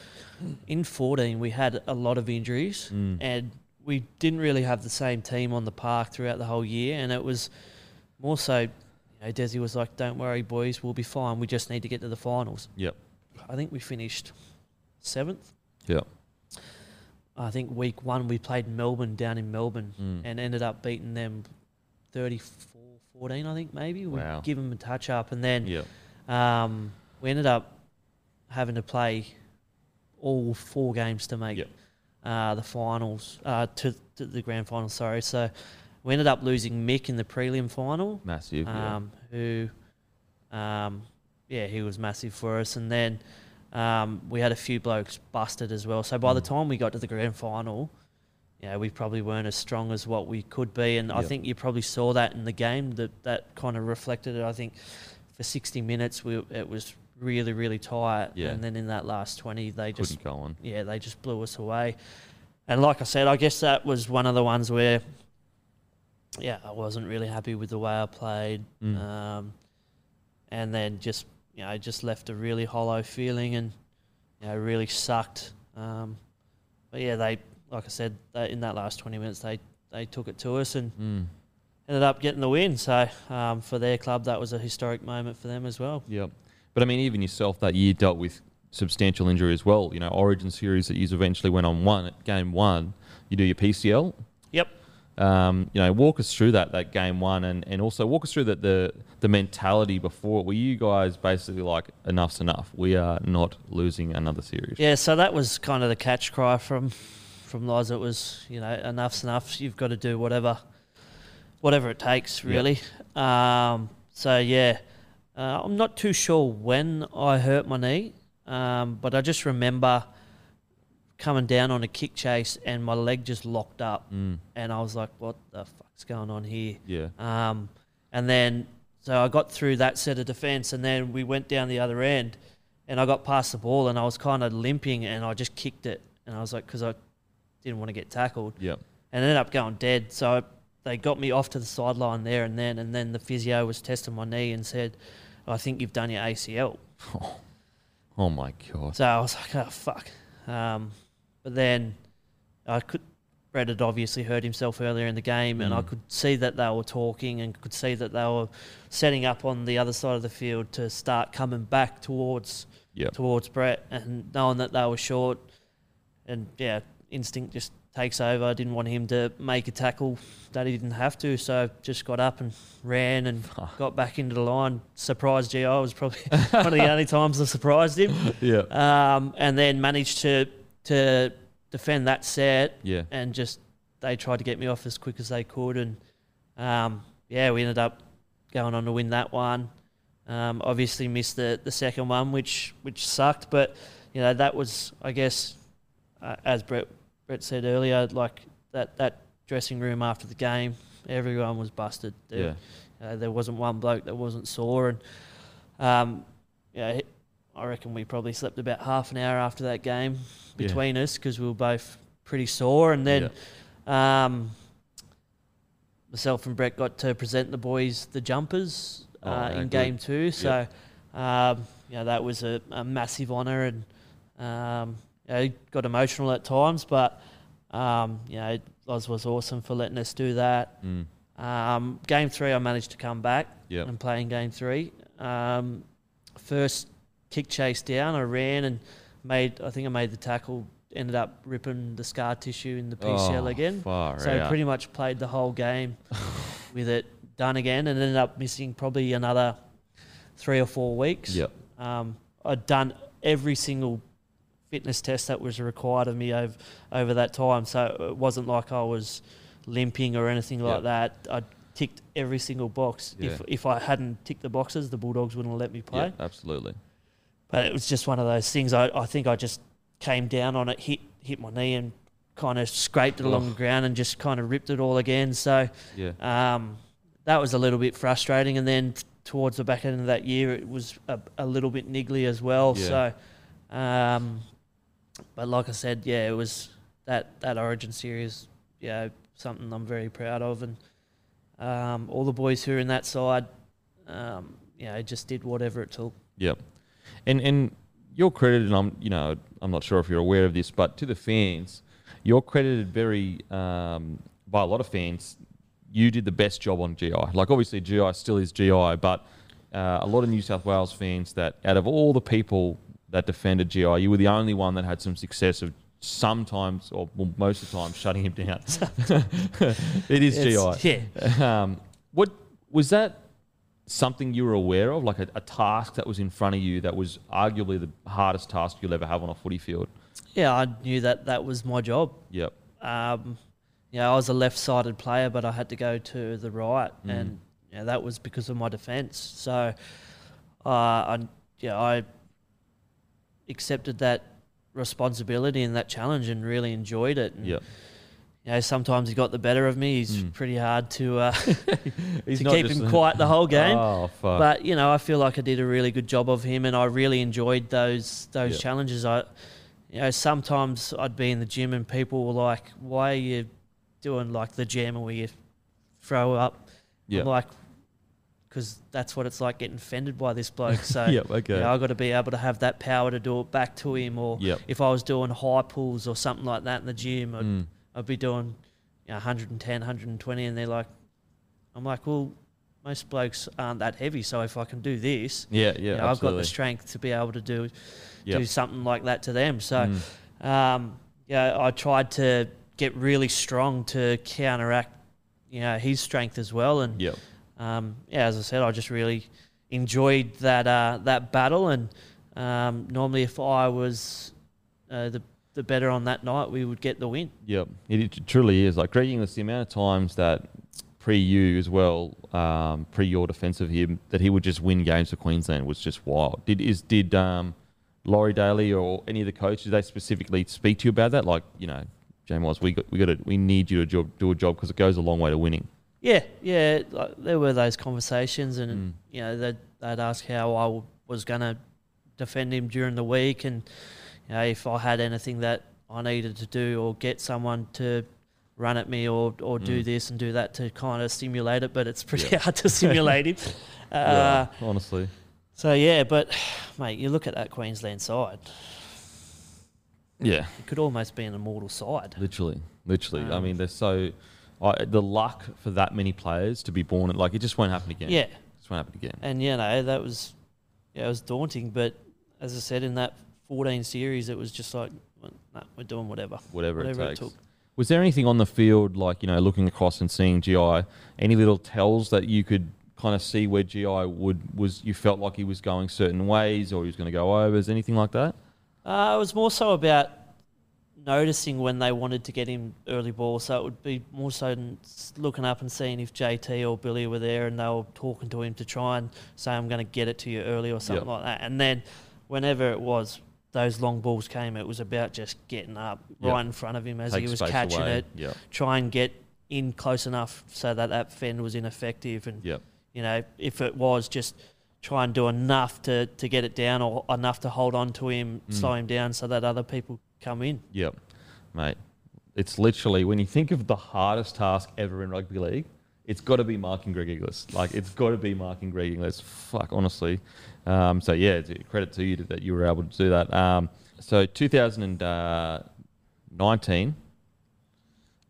in 14 we had a lot of injuries Mm. and we didn't really have the same team on the park throughout the whole year, and it was more so. You know, Desi was like, "Don't worry, boys, we'll be fine. We just need to get to the finals." Yep. I think we finished seventh. Yeah. I think week one we played Melbourne down in Melbourne Mm. and ended up beating them 34 14, I think maybe. We Wow. give them a touch up, and then Yep. um, we ended up having to play all four games to make Yep. uh, the finals, uh, to, to the grand final, sorry. So we ended up losing Mick in the prelim final, Massive. yeah. um, who, um, yeah, he was massive for us. And then um, we had a few blokes busted as well. So by the Mm. time we got to the grand final, you know, we probably weren't as strong as what we could be. And I think you probably saw that in the game that that kind of reflected it. I think for 60 minutes, we it was really, really tight. Yeah. And then in that last 20, they just Couldn't go on. yeah, they just blew us away. And like I said, I guess that was one of the ones where, yeah, I wasn't really happy with the way I played, Mm. um, and then just you know just left a really hollow feeling and you know really sucked. Um, but yeah, they like I said, they, in that last twenty minutes, they they took it to us and Mm. ended up getting the win. So um, for their club, that was a historic moment for them as well. Yep. But I mean, even yourself that year dealt with substantial injury as well. You know, Origin series that you eventually went on one at game one. You do your PCL. Yep. Um, you know, walk us through that that game one, and, and also walk us through the, the the mentality before. Were you guys basically like enough's enough? We are not losing another series. Yeah, so that was kind of the catch cry from from Loz. It was you know enough's enough. You've got to do whatever whatever it takes, Yep. really. Um, so yeah, uh, I'm not too sure when I hurt my knee, um, but I just remember coming down on a kick chase and my leg just locked up, Mm, and I was like, "What the fuck's going on here?" yeah. Um, and then, so I got through that set of defence, and then we went down the other end, and I got past the ball, and I was kind of limping, and I just kicked it, and I was like, because I didn't want to get tackled, Yep. and ended up going dead. So they got me off to the sideline there and then, and then the physio was testing my knee and said, I think you've done your ACL. Oh my god. So I was like, oh fuck. Um, but then I could. Brett had obviously hurt himself earlier in the game, and I Mm. could see that they were talking and could see that they were setting up on the other side of the field to start coming back towards Yep. towards Brett, and knowing that they were short, and yeah, instinct just takes over. I didn't want him to make a tackle that he didn't have to, so just got up and ran and got back into the line. Surprised GI was probably one of the only times I surprised him Yeah. um, and then managed to to defend that set Yeah. and just they tried to get me off as quick as they could and um, yeah we ended up going on to win that one um, obviously missed the, the second one which which sucked but you know that was I guess uh, as Brett Brett said earlier like that that dressing room after the game everyone was busted Yeah. There- uh, there wasn't one bloke that wasn't sore, and um, yeah, I reckon we probably slept about half an hour after that game Yeah. between us because we were both pretty sore. And then um, myself and Brett got to present the boys the jumpers Oh, uh, yeah, in game two, so um, you know that was a, a massive honour, and um, you know, it got emotional at times, but um, you know, Loz was awesome for letting us do that. Mm. Um, game three, I managed to come back Yep. and play in game three. Um, first kick chase down, I ran and made. I think I made the tackle. Ended up ripping the scar tissue in the PCL Oh, again. So out. pretty much played the whole game with it done again, and ended up missing probably another three or four weeks. Yep. Um, I'd done every single fitness test that was required of me over over that time, so it wasn't like I was limping or anything like Yep. that. I ticked every single box. If Yeah. if if I hadn't ticked the boxes, the Bulldogs wouldn't have let me play. Yeah, absolutely. But it was just one of those things. I, I think I just came down on it, hit hit my knee, and kind of scraped it along Ugh. the ground and just kind of ripped it all again. So Yeah. um, that was a little bit frustrating. And then towards the back end of that year, it was a, a little bit niggly as well. Yeah. So, um, but like I said, yeah, it was that that Origin series. Yeah, something I'm very proud of, and um, all the boys who are in that side, um, you know, just did whatever it took. Yep. And and you're credited, and I'm you know I'm not sure if you're aware of this, but to the fans, you're credited very um, by a lot of fans. You did the best job on GI. Like obviously GI still is GI, but uh, a lot of New South Wales fans that out of all the people that defended GI, you were the only one that had some success of sometimes or well, most of the time shutting him down. it is It's- GI. Yeah. Um, what was that? Something you were aware of, like a, a task that was in front of you that was arguably the hardest task you'll ever have on a footy field. Yeah, I knew that that was my job. Yep. Um, you know, I was a left-sided player, but I had to go to the right, Mm. and you know, that was because of my defence. So, uh, I, yeah, I accepted that responsibility and that challenge, and really enjoyed it. Yep. You know, sometimes he got the better of me. He's Mm. pretty hard to uh, to keep him quiet the whole game. Oh fuck. But you know, I feel like I did a really good job of him, and I really enjoyed those those Yeah. challenges. I, you know, sometimes I'd be in the gym and people were like, "Why are you doing like the jam where you throw up?" yeah. I'm like, "Because that's what it's like getting fended by this bloke." So Yep. Okay. you know, I got to be able to have that power to do it back to him, or Yep. if I was doing high pulls or something like that in the gym, I'd, Mm. I'd be doing you know, 110, 120, and they're like, I'm like, well, most blokes aren't that heavy, so if I can do this, Yeah. Yeah. you know, I've got the strength to be able to do Yep. do something like that to them. So, Mm. um, yeah, I tried to get really strong to counteract you know his strength as well. And Yep. um, yeah, as I said, I just really enjoyed that uh, that battle. And um, normally, if I was uh, the the better on that night, we would get the win. Yep, it, it truly is. Like Greg Inglis, the amount of times that pre you as well, um, pre your defence of him, that he would just win games for Queensland was just wild. Did is did um, Laurie Daley or any of the coaches did they specifically speak to you about that? Like you know, James Wise, we got we got to, we need you to job, do a job because it goes a long way to winning. Yeah, yeah, like, there were those conversations, and Mm. you know they'd, they'd ask how I w- was going to defend him during the week, and you know if I had anything that I needed to do, or get someone to run at me, or or do Mm. this and do that to kind of simulate it. But it's pretty Yeah. hard to simulate him. Uh, yeah, honestly. So yeah, but mate, you look at that Queensland side; Yeah, it could almost be an immortal side. literally, literally. I Um, mean, they're so I, the luck for that many players to be born like it just won't happen again. Yeah, it just won't happen again. and you know that was yeah, it was daunting. But as I said in that 14 series, it was just like, well, nah, we're doing whatever. Whatever, Whatever it it took. Was there anything on the field, like you know, looking across and seeing GI, any little tells that you could kind of see where GI would was you felt like he was going certain ways or he was going to go overs, anything like that? Uh, it was more so about noticing when they wanted to get him early ball. So it would be more so than looking up and seeing if JT or Billy were there and they were talking to him to try and say, I'm going to get it to you early or something Yep. like that. And then whenever it was, those long balls came, it was about just getting up Yep. right in front of him as he was catching away. it, Yeah, try and get in close enough so that that fend was ineffective. And, Yep. you know, if it was just try and do enough to, to get it down or enough to hold on to him, Mm. slow him down so that other people come in. yep, mate. It's literally when you think of the hardest task ever in rugby league, it's got to be marking Greg Inglis. Like it's got to be marking Greg Inglis. Fuck, honestly. Um, so yeah, credit to you that you were able to do that. Um, so 2019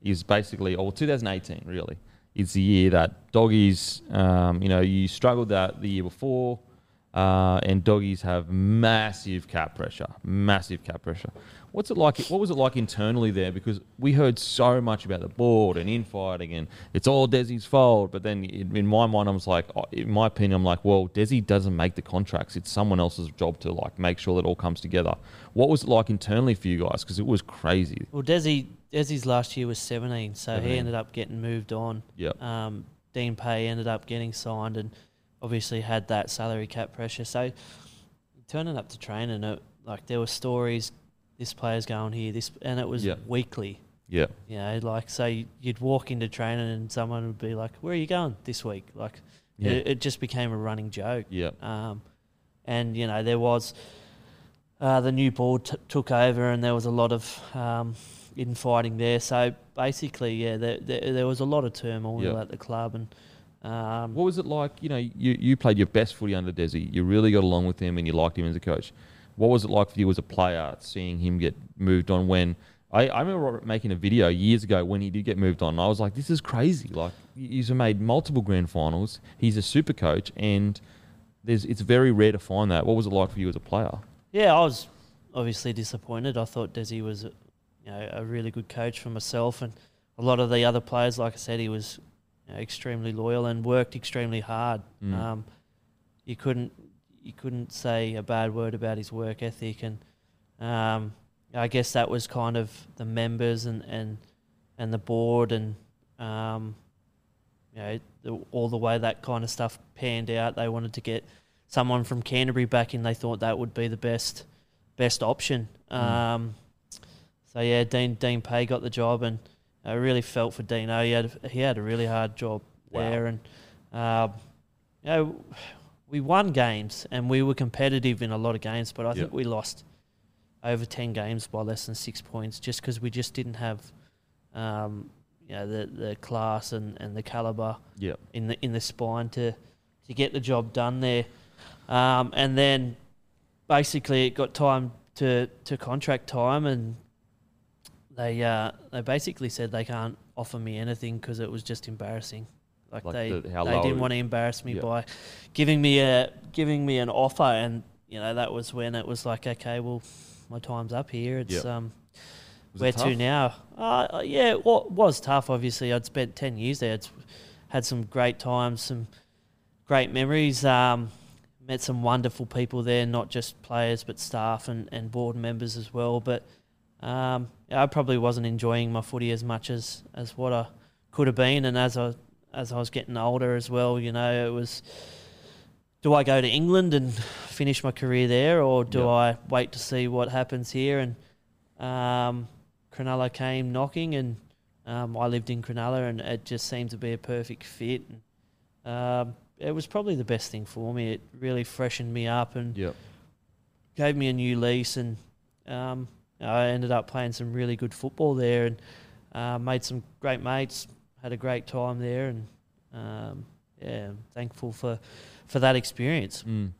is basically, or 2018 really, is the year that doggies. Um, you know, you struggled that the year before. Uh, and doggies have massive cap pressure, massive cap pressure. What's it like? What was it like internally there? Because we heard so much about the board and infighting, and it's all Desi's fault. But then, in, my mind, I was like, oh, in my opinion, I'm like, well, Desi doesn't make the contracts. It's someone else's job to like make sure that it all comes together. What was it like internally for you guys? Because it was crazy. Well, Desi, Desi's last year was 17, so 17. he ended up getting moved on. Yep. Um, Dean Pay ended up getting signed and obviously had that salary cap pressure. So turning up to training, it, like there were stories, this player's going here, this, and it was Yeah. weekly. Yeah. You know, like so you'd walk into training and someone would be like, "Where are you going this week?" Like Yeah. it, it just became a running joke. Yeah. Um, and you know there was uh, the new board t- took over, and there was a lot of um, infighting there. So basically, yeah, there, there, there was a lot of turmoil Yeah. at the club, and um, What was it like? You know, you, you played your best footy under Desi. You really got along with him and you liked him as a coach. What was it like for you as a player seeing him get moved on when I, I remember making a video years ago when he did get moved on. And I was like, this is crazy. Like, he's made multiple grand finals. He's a super coach and there's it's very rare to find that. What was it like for you as a player? yeah, I was obviously disappointed. I thought Desi was, you know, a really good coach for myself, and a lot of the other players. Like I said, he was you know, extremely loyal and worked extremely hard. Mm. Um, you couldn't you couldn't say a bad word about his work ethic, and um, I guess that was kind of the members and and, and the board and um, you know the, all the way that kind of stuff panned out. They wanted to get someone from Canterbury back in. They thought that would be the best best option. Mm. Um, so yeah, Dean Dean Pay got the job, and I really felt for Dino. He had he had a really hard job Wow. there, and um, you know we won games and we were competitive in a lot of games, but I Yep. think we lost over ten games by less than six points just because we just didn't have um, you know the the class and, and the caliber Yeah. in the in the spine to to get the job done there. Um, and then basically it got time to, to contract time, and they uh, they basically said they can't offer me anything because it was just embarrassing. Like, Like they the- they didn't want to embarrass me Yeah. by giving me a giving me an offer, and you know that was when it was like, okay, well, my time's up here. It's Yeah. um, Was Where it to now? Uh, uh, yeah, it wa- was tough. Obviously, I'd spent ten years there. It's had some great times, some great memories. Um, met some wonderful people there, not just players but staff and, and board members as well. But um, I probably wasn't enjoying my footy as much as, as what I could have been. And as I as I was getting older as well, you know, it was. Do I go to England and finish my career there, or do Yep. I wait to see what happens here? And um, Cronulla came knocking, and um, I lived in Cronulla, and it just seemed to be a perfect fit. And, um, it was probably the best thing for me. It really freshened me up and Yep. gave me a new lease, and um, I ended up playing some really good football there, and uh, made some great mates. Had a great time there, and um, yeah, I'm thankful for for that experience. Mm.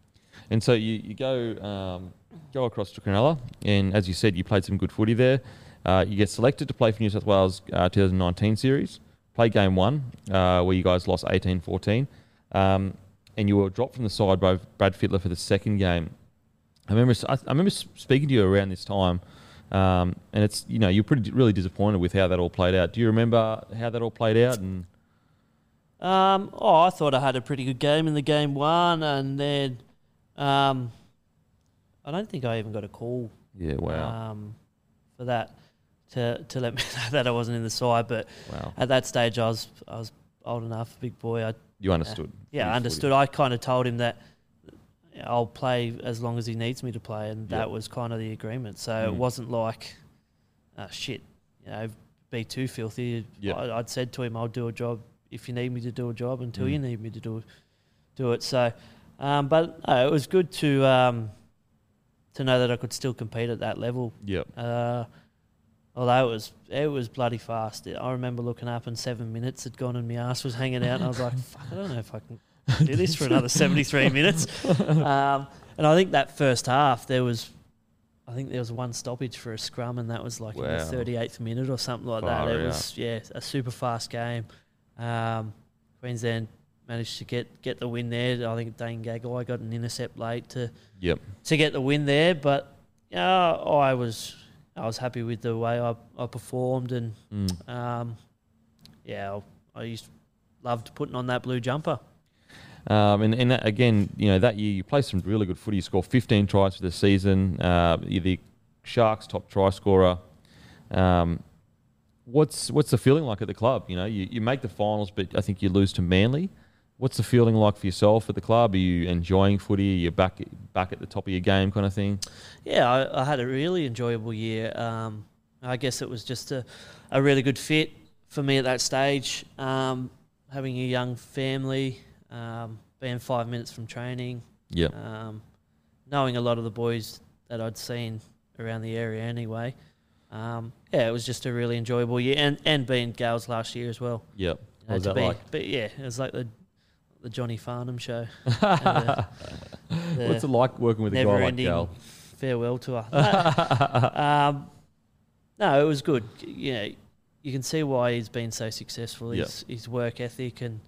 And so you, you go um, go across to Cronulla, and as you said, you played some good footy there. Uh, you get selected to play for New South Wales uh, 2019 series. Play game one, uh, where you guys lost 18 14. Um, and you were dropped from the side by Brad Fittler for the second game. I remember, I, I remember speaking to you around this time, um, and it's you know you're pretty really disappointed with how that all played out. Do you remember how that all played out? And Um, oh, I thought I had a pretty good game in the game one, and then um, I don't think I even got a call yeah, wow, um, for that to to let me know that I wasn't in the side. But wow, at that stage, I was I was old enough, big boy. I you understood. yeah, I understood. I kind of told him that I'll play as long as he needs me to play, and Yeah. that was kind of the agreement. So it Mm. wasn't like, uh, shit, you know, be too filthy. Yeah. I, I'd said to him, I'll do a job if you need me to do a job until you Mm. need me to do do it. So, um, but uh, it was good to um, to know that I could still compete at that level. Yep. Uh, although it was it was bloody fast. I remember looking up and seven minutes had gone and my ass was hanging out, and I was like, "Fuck, I don't know if I can do this for another seventy three minutes." Um, and I think that first half there was, I think there was one stoppage for a scrum, and that was like in the thirty eighth minute or something like Far that. It was yeah a super fast game. Um, Queensland managed to get get the win there. I think Dane Gagai got an intercept late to Yep. to get the win there. But yeah, I was I was happy with the way I, I performed, and Mm. um, yeah, I, I used loved putting on that blue jumper. Um, and and that, again, you know, that year you played some really good footy. You scored 15 tries for the season. Uh, you're the Sharks' top try scorer. Um, what's what's the feeling like at the club? You know, you, you make the finals, but I think you lose to Manly. What's the feeling like for yourself at the club? Are you enjoying footy? Are you back back at the top of your game, kind of thing? Yeah, I, I had a really enjoyable year. Um, I guess it was just a, a really good fit for me at that stage. Um, having a young family, um, being five minutes from training, Yeah. um, knowing a lot of the boys that I'd seen around the area anyway. Um, yeah, it was just a really enjoyable year, and, and being Gales last year as well. Yep. You What was that be, like? But yeah, it was like the the Johnny Farnham show. the- the What's it like working with a guy like Gal? farewell tour. No, um, no, it was good. You know, you can see why he's been so successful. Yep. His his work ethic and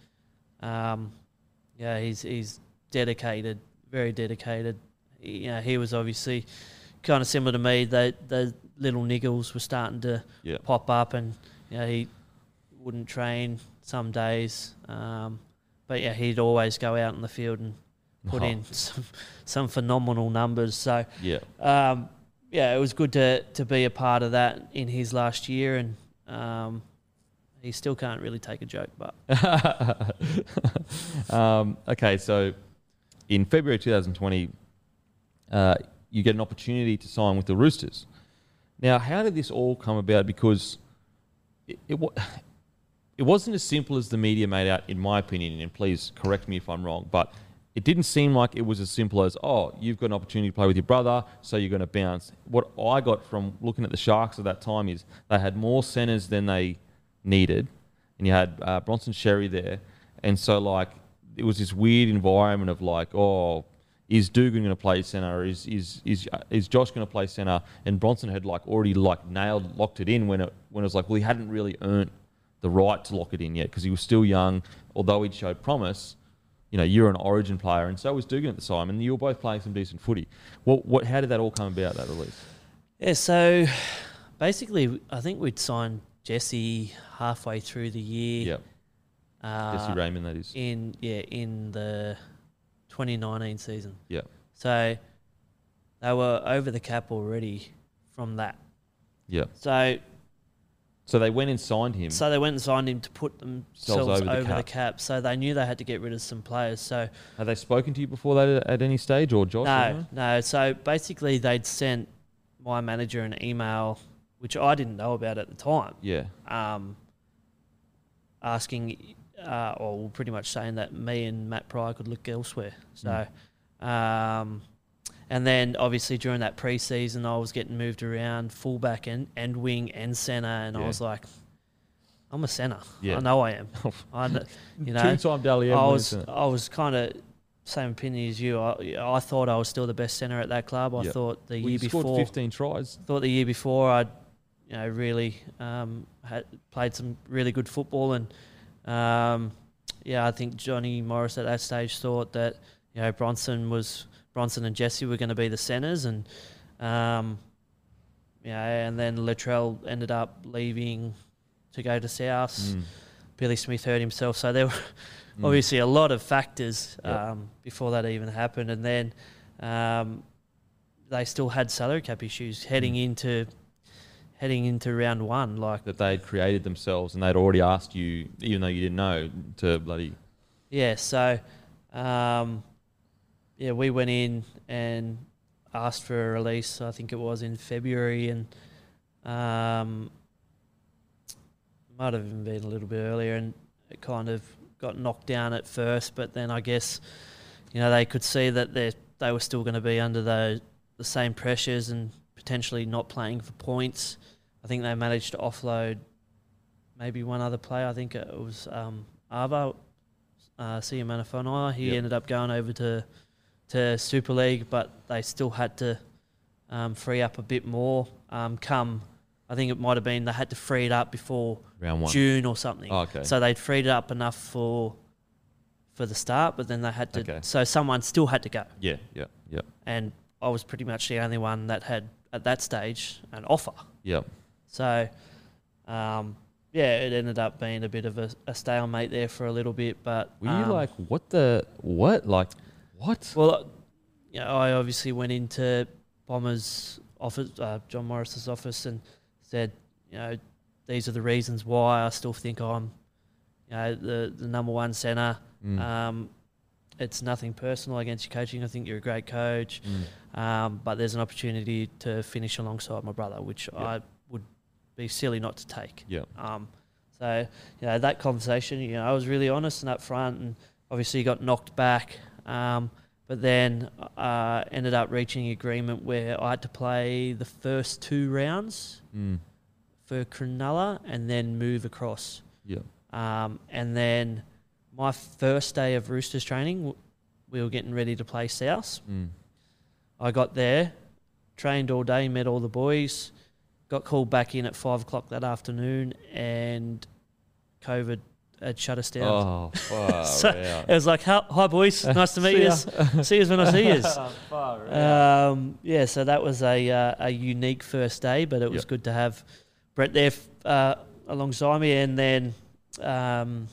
um, yeah, he's he's dedicated, very dedicated. He- You know, he was obviously kind of similar to me. The the little niggles were starting to Yeah. pop up, and you know, he wouldn't train some days. Um, but yeah, he'd always go out in the field and put Oh, in some, some phenomenal numbers. So Yeah. um, yeah, it was good to to be a part of that in his last year, and um, he still can't really take a joke, but um, okay, so in February 2020, uh, you get an opportunity to sign with the Roosters. Now, how did this all come about? Because it, it, it wasn't as simple as the media made out, in my opinion, and please correct me if I'm wrong, but it didn't seem like it was as simple as, oh, you've got an opportunity to play with your brother, so you're going to bounce. What I got from looking at the Sharks at that time is they had more centres than they needed, and you had uh, Bronson Xerri there, and so like it was this weird environment of like, oh, is Dugan going to play centre? Is is is uh, is Josh going to play centre? And Bronson had like already like nailed locked it in when it when it was like, well, he hadn't really earned the right to lock it in yet because he was still young, although he'd showed promise. You know, you're an Origin player, and so was Dugan at the time, and you were both playing some decent footy. What what? How did that all come about? That release? yeah. So basically, I think we'd signed Jesse halfway through the year. Yep. Uh, Jesse Ramien, that is. in yeah in the 2019 season. Yeah. So they were over the cap already from that. Yeah. So So they went and signed him. so they went and signed him to put themselves over over, the the, cap. cap. So they knew they had to get rid of some players. So Have they spoken to you before that at, at any stage, or Josh? no, no. So basically they'd sent my manager an email, which I didn't know about at the time. Yeah. um, asking, uh, or pretty much saying that me and Matt Prior could look elsewhere. So, um, and then obviously during that preseason, I was getting moved around fullback and, and wing and centre, and Yeah. I was like, I'm a centre. Yeah. I know I am. I, kn- you know, Two-time Dally I was. I was kind of same opinion as you. I, I thought I was still the best centre at that club. I Yeah. thought the Well, year you scored before 15 tries. thought the year before I'd you know really um, had played some really good football and um, yeah I think Johnny Morris at that stage thought that you know Bronson was Bronson and Jesse were going to be the centres and um, yeah and then Latrell ended up leaving to go to South. Mm. Billy Smith hurt himself, so there were Mm. obviously a lot of factors Yep. um, before that even happened, and then um, they still had salary cap issues heading Mm. into heading into round one. Like, That they'd created themselves and they'd already asked you, even though you didn't know, to bloody. yeah, so um, yeah, we went in and asked for a release. I think it was in February, and um, might have even been a little bit earlier, and it kind of got knocked down at first, but then I guess you know they could see that they they were still going to be under the the same pressures and potentially not playing for points. I think they managed to offload maybe one other player. I think it was um, Ava, uh, Sia Manafona. He Yep. ended up going over to to Super League, but they still had to um, free up a bit more. Um, come, I think it might have been they had to free it up before Round one. June or something. Oh, okay. So they'd freed it up enough for for the start, but then they had to. Okay. So someone still had to go, yeah, yeah, yeah, and I was pretty much the only one that had at that stage an offer. yeah. So, um, yeah, it ended up being a bit of a, a stalemate there for a little bit. But Were you um, like, what the, what? Like, what? well, you know, I obviously went into Bomber's office, uh, John Morris's office, and said, you know, these are the reasons why I still think I'm, you know, the the number one centre. Mm. Um, it's nothing personal against your coaching. I think you're a great coach, Mm. um, but there's an opportunity to finish alongside my brother, which Yep. I would be silly not to take. Yeah. Um, so, you know, that conversation, you know, I was really honest and upfront, and obviously got knocked back. Um, but then uh, ended up reaching agreement where I had to play the first two rounds Mm. for Cronulla and then move across. Yeah. Um, and then my first day of Roosters training, we were getting ready to play South. Mm. I got there, trained all day, met all the boys, got called back in at five o'clock that afternoon, and COVID had shut us down. Oh, So- out. It was like, "Hi hi, boys, nice to meet you. See you when I see you." Um, yeah, so that was a uh, a unique first day, but it was Yep. good to have Brett there uh, alongside me, and then um,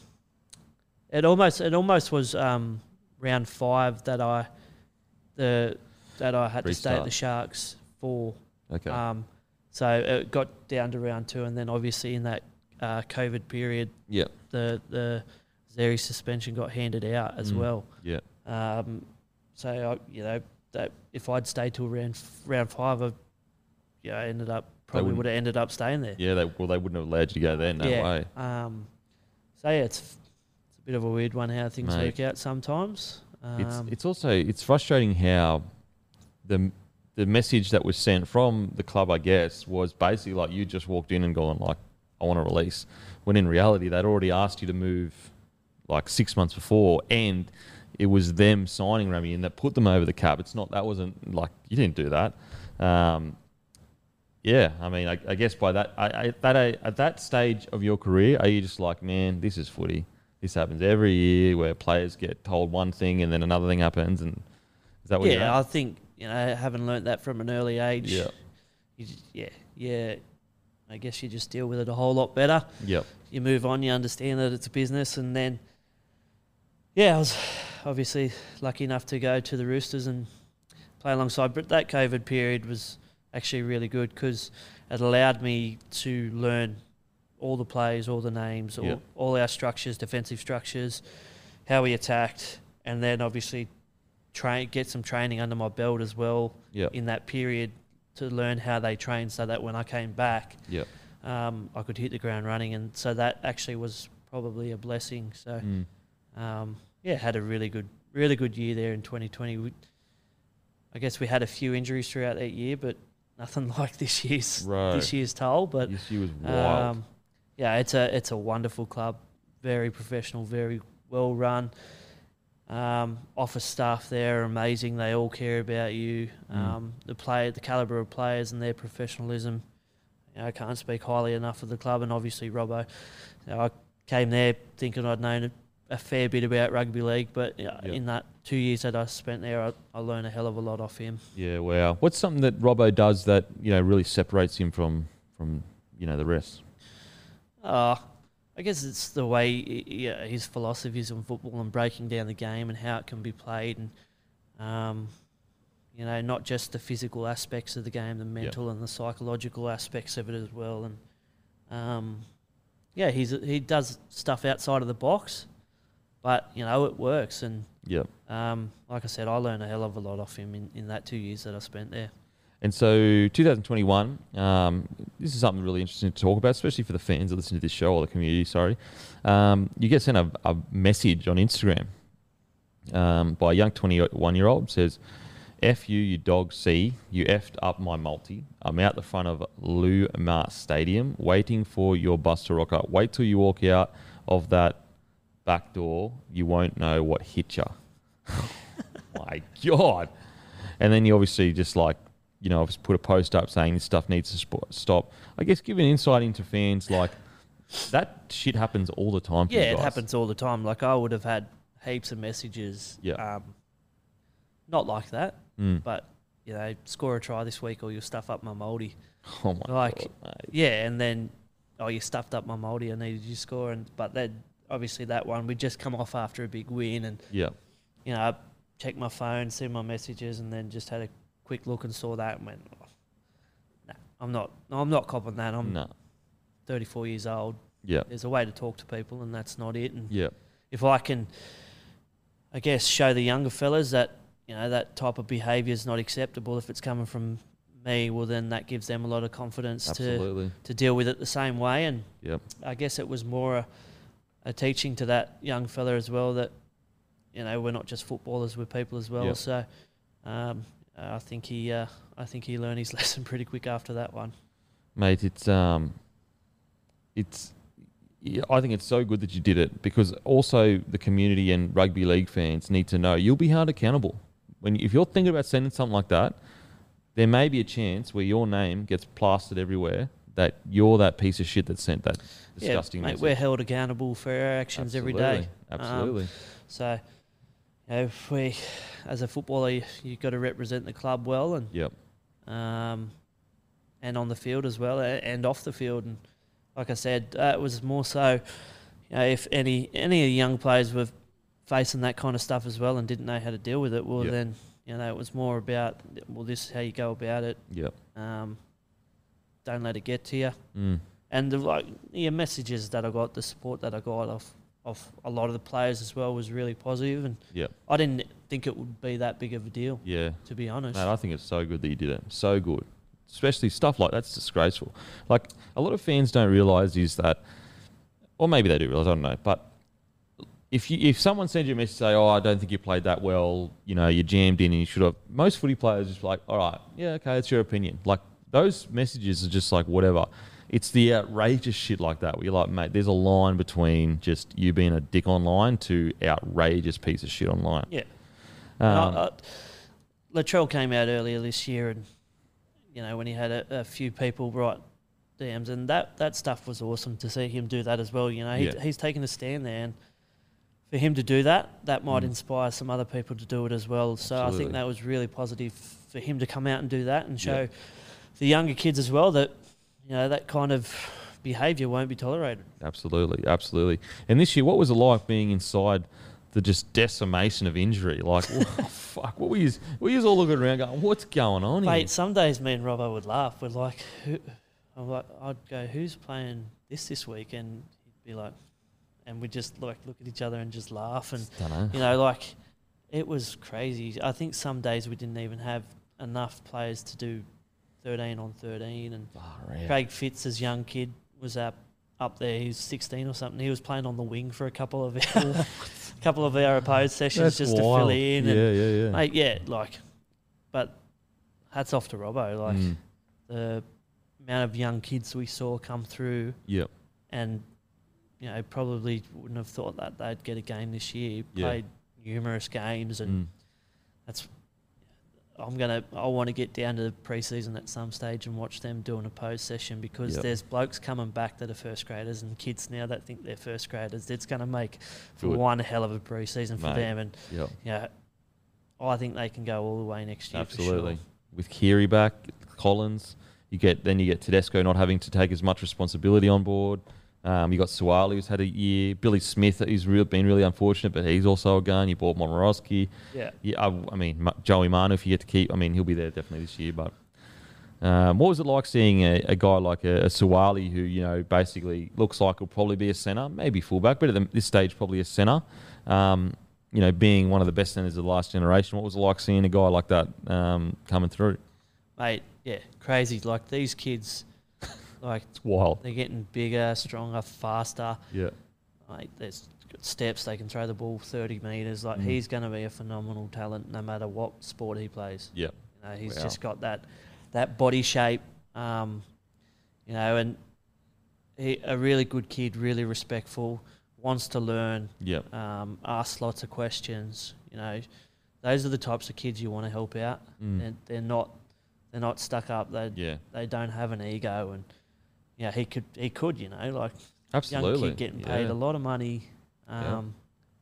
it almost it almost was um, round five that I the that I had to stay at the Sharks for. okay. Um, so it got down to round two, and then obviously in that uh, COVID period, yeah. the the Xerri suspension got handed out as Mm. well. Yeah. Um, so I, you know that if I'd stayed till round round five, I, yeah, I ended up probably wouldn't- have ended up staying there. Yeah. They, well, they wouldn't have allowed you to go there. No Yeah. way. Um, so yeah, it's bit of a weird one how things Mate. work out sometimes. Um, It's it's also it's frustrating how the the message that was sent from the club, I guess, was basically like you just walked in and gone like, I want to release. When in reality, they'd already asked you to move like six months before, and it was them signing Remy and that put them over the cap. It's not that wasn't like you didn't do that. Um, yeah, I mean, I, I guess by that I, I, that at that stage of your career, are you just like, man, this is footy. This happens every year where players get told one thing and then another thing happens, and is that what? yeah, I think you know having learnt that from an early age. Yeah. you just, yeah, yeah, I guess you just deal with it a whole lot better. Yep. You move on, you understand that it's a business, and then, yeah, I was obviously lucky enough to go to the Roosters and play alongside. But that COVID period was actually really good because it allowed me to learn all the plays, all the names, all, all our structures, defensive structures, how we attacked, and then obviously train get some training under my belt as well Yep. in that period to learn how they train so that when I came back, Yep. um, I could hit the ground running. And so that actually was probably a blessing. So, Mm. um, yeah, had a really good, really good year there in 2020. We, I guess we had a few injuries throughout that year, but nothing like this year's Right. this year's toll. But This year was wild. um, yeah, it's a it's a wonderful club, very professional, very well run. Um, office staff there are amazing. They all care about you. Mm. Um, the play, the caliber of players, and their professionalism. You know, I can't speak highly enough of the club, and obviously Robbo. You know, I came there thinking I'd known a, a fair bit about rugby league, but you know, Yep. in that two years that I spent there, I, I learned a hell of a lot off him. yeah. Wow. What's something that Robbo does that you know really separates him from from you know the rest? Uh, I guess it's the way yeah, his philosophies on football and breaking down the game and how it can be played, and um, you know, not just the physical aspects of the game, the mental and the psychological aspects of it as well. And um, yeah, he's he does stuff outside of the box, but you know it works. And Yep. um, like I said, I learned a hell of a lot off him in, in that two years that I spent there. And so 2021, um, this is something really interesting to talk about, especially for the fans that listen to this show or the community. Sorry, um, you get sent a, a message on Instagram um, by a young 21 year old says, "F you, you dog C, you effed up my multi. I'm out the front of Lou Mars Stadium waiting for your bus to rock up. Wait till you walk out of that back door, you won't know what hit you." my God. And then you obviously just like, you know, obviously put a post up saying this stuff needs to sp- stop. I guess give an insight into fans like that shit happens all the time. For you Yeah, it happens all the time. Like I would have had heaps of messages. Yeah. Um, not like that, Mm. but you know, score a try this week or you'll stuff up my multi. Oh my like- God. Yeah, and then oh, you stuffed up my multi. I needed you to score, and but then obviously that one we just come off after a big win, and Yeah. you know, I checked my phone, see my messages, and then just had a quick look and saw that and went, oh, nah, I'm not, I'm not copping that. I'm No. 34 years old. Yeah. There's a way to talk to people, and that's not it. And Yeah. if I can, I guess, show the younger fellas that you know that type of behaviour is not acceptable if it's coming from me, well then that gives them a lot of confidence to Absolutely. to deal with it the same way. And Yep. I guess it was more a, a teaching to that young fella as well that you know we're not just footballers, we're people as well. Yep. So um, I think he uh, I think he learned his lesson pretty quick after that one. Mate, it's um, it's. I think it's so good that you did it because also the community and rugby league fans need to know you'll be held accountable when if you're thinking about sending something like that. There may be a chance where your name gets plastered everywhere that you're that piece of shit that sent that disgusting yeah, mate, message. we're held accountable for our actions every day. Absolutely. Um, Absolutely. So, you know, if we, as a footballer, you, you've got to represent the club well and yep. um, and on the field as well and off the field. And like I said, uh, it was more so, you know, if any any of the young players were facing that kind of stuff as well and didn't know how to deal with it, well Yeah. then you know it was more about well this is how you go about it. Yep. Um, don't let it get to you. Mm. And the like the messages that I got, the support that I got off of a lot of the players as well was really positive, and. I didn't think it would be that big of a deal, Yeah. to be honest. Mate, I think it's so good that you did it. So good. Especially stuff like that's disgraceful. Like a lot of fans don't realise is that, or maybe they do realise. I don't know. But if you if someone sends you a message say, "Oh, I don't think you played that well," you know, you jammed in and you should have. Most footy players just like, "All right, yeah, okay, it's your opinion." Like those messages are just like whatever. It's the outrageous shit like that where you're like, mate, there's a line between just you being a dick online to outrageous piece of shit online. yeah. Um, And I- I- Latrell came out earlier this year, and you know when he had a, a few people write DMs, and that that stuff was awesome to see him do that as well. You know, he, Yeah. he's taken a stand there, and for him to do that, that might Mm. inspire some other people to do it as well. So I think that was really positive for him to come out and do that and show Yeah. the younger kids as well that you know that kind of behaviour won't be tolerated. Absolutely, absolutely. And this year, what was it like being inside the just decimation of injury? Like, oh, fuck, what were you? What were you all looking around going, what's going on here? Mate, some days me and Robbo would laugh. We're like, who, I'm like, I'd go, who's playing this this week? And he'd be like, and we'd just like look at each other and just laugh. And know. you know, like it was crazy. I think some days we didn't even have enough players to do 13 on 13. And out. Craig Fitz, as young kid, was up up there. He was 16 or something. He was playing on the wing for a couple of our, couple of our opposed sessions That's just to fill in. Yeah, And, yeah, yeah. mate, yeah, like, but hats off to Robbo. Like Mm, the amount of young kids we saw come through, yep. and you know, probably wouldn't have thought that they'd get a game this year. Yeah. Played numerous games, and Mm. that's. I'm gonna. I want to get down to the preseason at some stage and watch them do an opposed session because Yep. there's blokes coming back that are first graders and kids now that think they're first graders. It's going to make for Good. one hell of a preseason for Mate. them, and Yep. know, I think they can go all the way next year. Absolutely. For sure. With Keary back, Collins, you get then you get Tedesco not having to take as much responsibility on board. Um, you got Suaalii who's had a year. Billy Smith, who's real, been really unfortunate, but he's also a gun. You bought Momirovski. Yeah. Yeah, I, I mean Joey Manu, if you get to keep, I mean he'll be there definitely this year. But um, what was it like seeing a, a guy like a, a Suaalii who you know basically looks like will probably be a centre, maybe fullback, but at this stage probably a centre. Um, you know, being one of the best centres of the last generation, what was it like seeing a guy like that um, coming through? mate. Yeah, crazy. Like these kids, like It's wild. they're getting bigger, stronger, faster. Yeah. Like there's good steps. They can throw the ball 30 meters. Like Mm. he's going to be a phenomenal talent no matter what sport he plays. Yeah. You know, he's Wow. just got that that body shape. Um, you know, and he, a really good kid, really respectful, wants to learn, Yeah. um, asks lots of questions. You know, those are the types of kids you want to help out. Mm. They're, they're not they're not stuck up. They Yeah. they don't have an ego, and yeah, he could he could you know like Absolutely. young kid getting paid Yeah. a lot of money. Yeah. Um,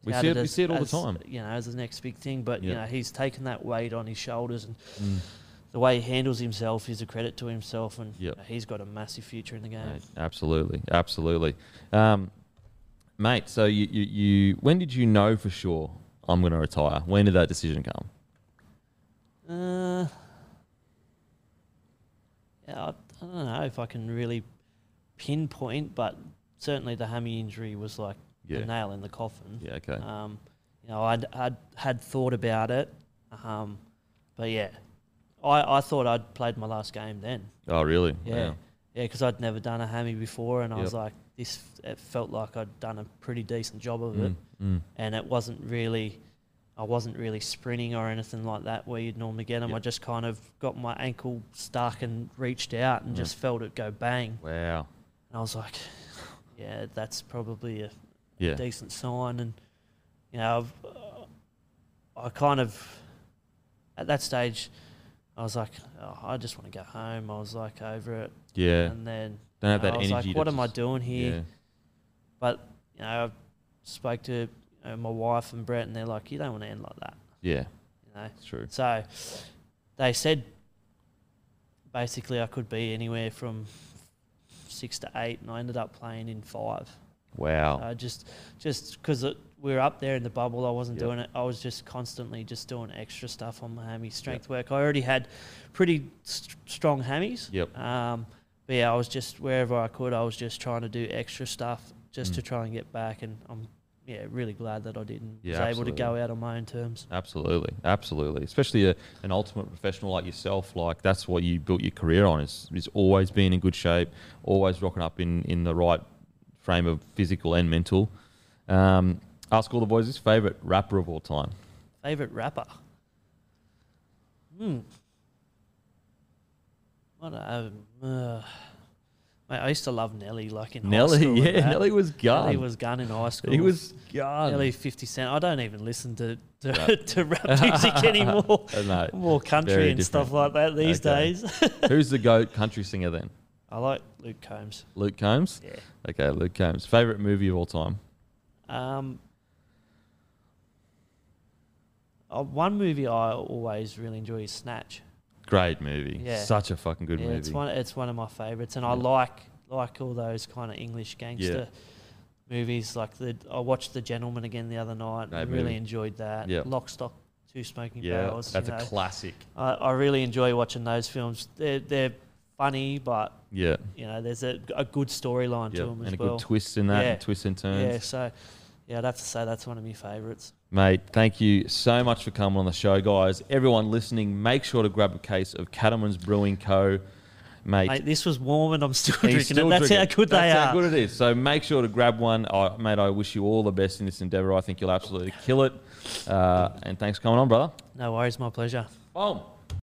We touted see it- we see it all the time. You know, as the next big thing, but you know he's taken that weight on his shoulders, and Mm. the way he handles himself is a credit to himself, and Yep. you know, he's got a massive future in the game. Mate, absolutely, absolutely, um, mate. So you, you, you, when did you know for sure I'm going to retire? When did that decision come? Uh, yeah, I, I don't know if I can really pinpoint, but certainly the hammy injury was like Yeah, a nail in the coffin. yeah, okay, Um, you know, I'd, I'd had thought about it, um, but yeah, I, I thought I'd played my last game then. oh really? Yeah, Wow. yeah, because I'd never done a hammy before, and I was like, this. It felt like I'd done a pretty decent job of it, Mm, mm, and it wasn't really. I wasn't really sprinting or anything like that where you'd normally get them. Yep. I just kind of got my ankle stuck and reached out and Yeah. just felt it go bang. wow. And I was like, yeah, that's probably a, Yeah, decent sign. And you know, I've, uh, I kind of at that stage, I was like, oh, I just want to go home. I was like over it, yeah. and then Don't have you know, that I was energy. like, what am I doing here? Yeah, But you know, I spoke to uh, my wife and Brett, and they're like, you don't want to end like that, yeah, you know. it's true. So they said basically I could be anywhere from six to eight, and I ended up playing in five. Wow. Uh, just just because we were up there in the bubble, I wasn't Yep. doing it. I was just constantly just doing extra stuff on my hammy strength work. I already had pretty st- strong hammies. Yep. Um, but yeah, I was just wherever I could, I was just trying to do extra stuff just Mm. to try and get back. And I'm yeah really glad that I didn't. Yeah, was able to go out on my own terms. Absolutely, absolutely. Especially a, an ultimate professional like yourself, like that's what you built your career on. Is is always being in good shape, always rocking up in in the right frame of physical and mental. Um, ask all the boys his favorite rapper of all time. Favorite rapper? Hmm. I don't. Uh, mate, I used to love Nelly, like in high Nelly, school and yeah, that. Nelly was gun. Nelly was gun in high school. he was gun. Nelly Fifty Cent. I don't even listen to to, to rap music anymore. Uh, no. More country and stuff different. like that these Okay. days. Who's the goat country singer then? I like Luke Combs. Luke Combs. Yeah. Okay, Luke Combs. Favorite movie of all time? Um, uh, one movie I always really enjoy is Snatch. Great movie. Yeah. Such a fucking good yeah, movie. it's one it's one of my favourites, and I like like all those kind of English gangster movies. Like the I watched The Gentleman again the other night. Great and really movie. enjoyed that. Yeah. Lock, Stock, Two Smoking yeah, Barrels. that's you a classic. I, I really enjoy watching those films. They're they're funny, but Yeah. you know there's a, a good storyline to Yeah. them as well. And a well. good twist in that, Yeah. and twists and turns. Yeah, so yeah, I'd have to say that's one of my favourites. Mate, thank you so much for coming on the show, guys. Everyone listening, make sure to grab a case of Cattleman's Brewing Co. Mate, Mate, this was warm and I'm still drinking still it. That's drinking. how good they are. That's are. how good it is. So make sure to grab one. I mate, I wish you all the best in this endeavour. I think you'll absolutely kill it. Uh, and thanks for coming on, brother. No worries, my pleasure. Boom.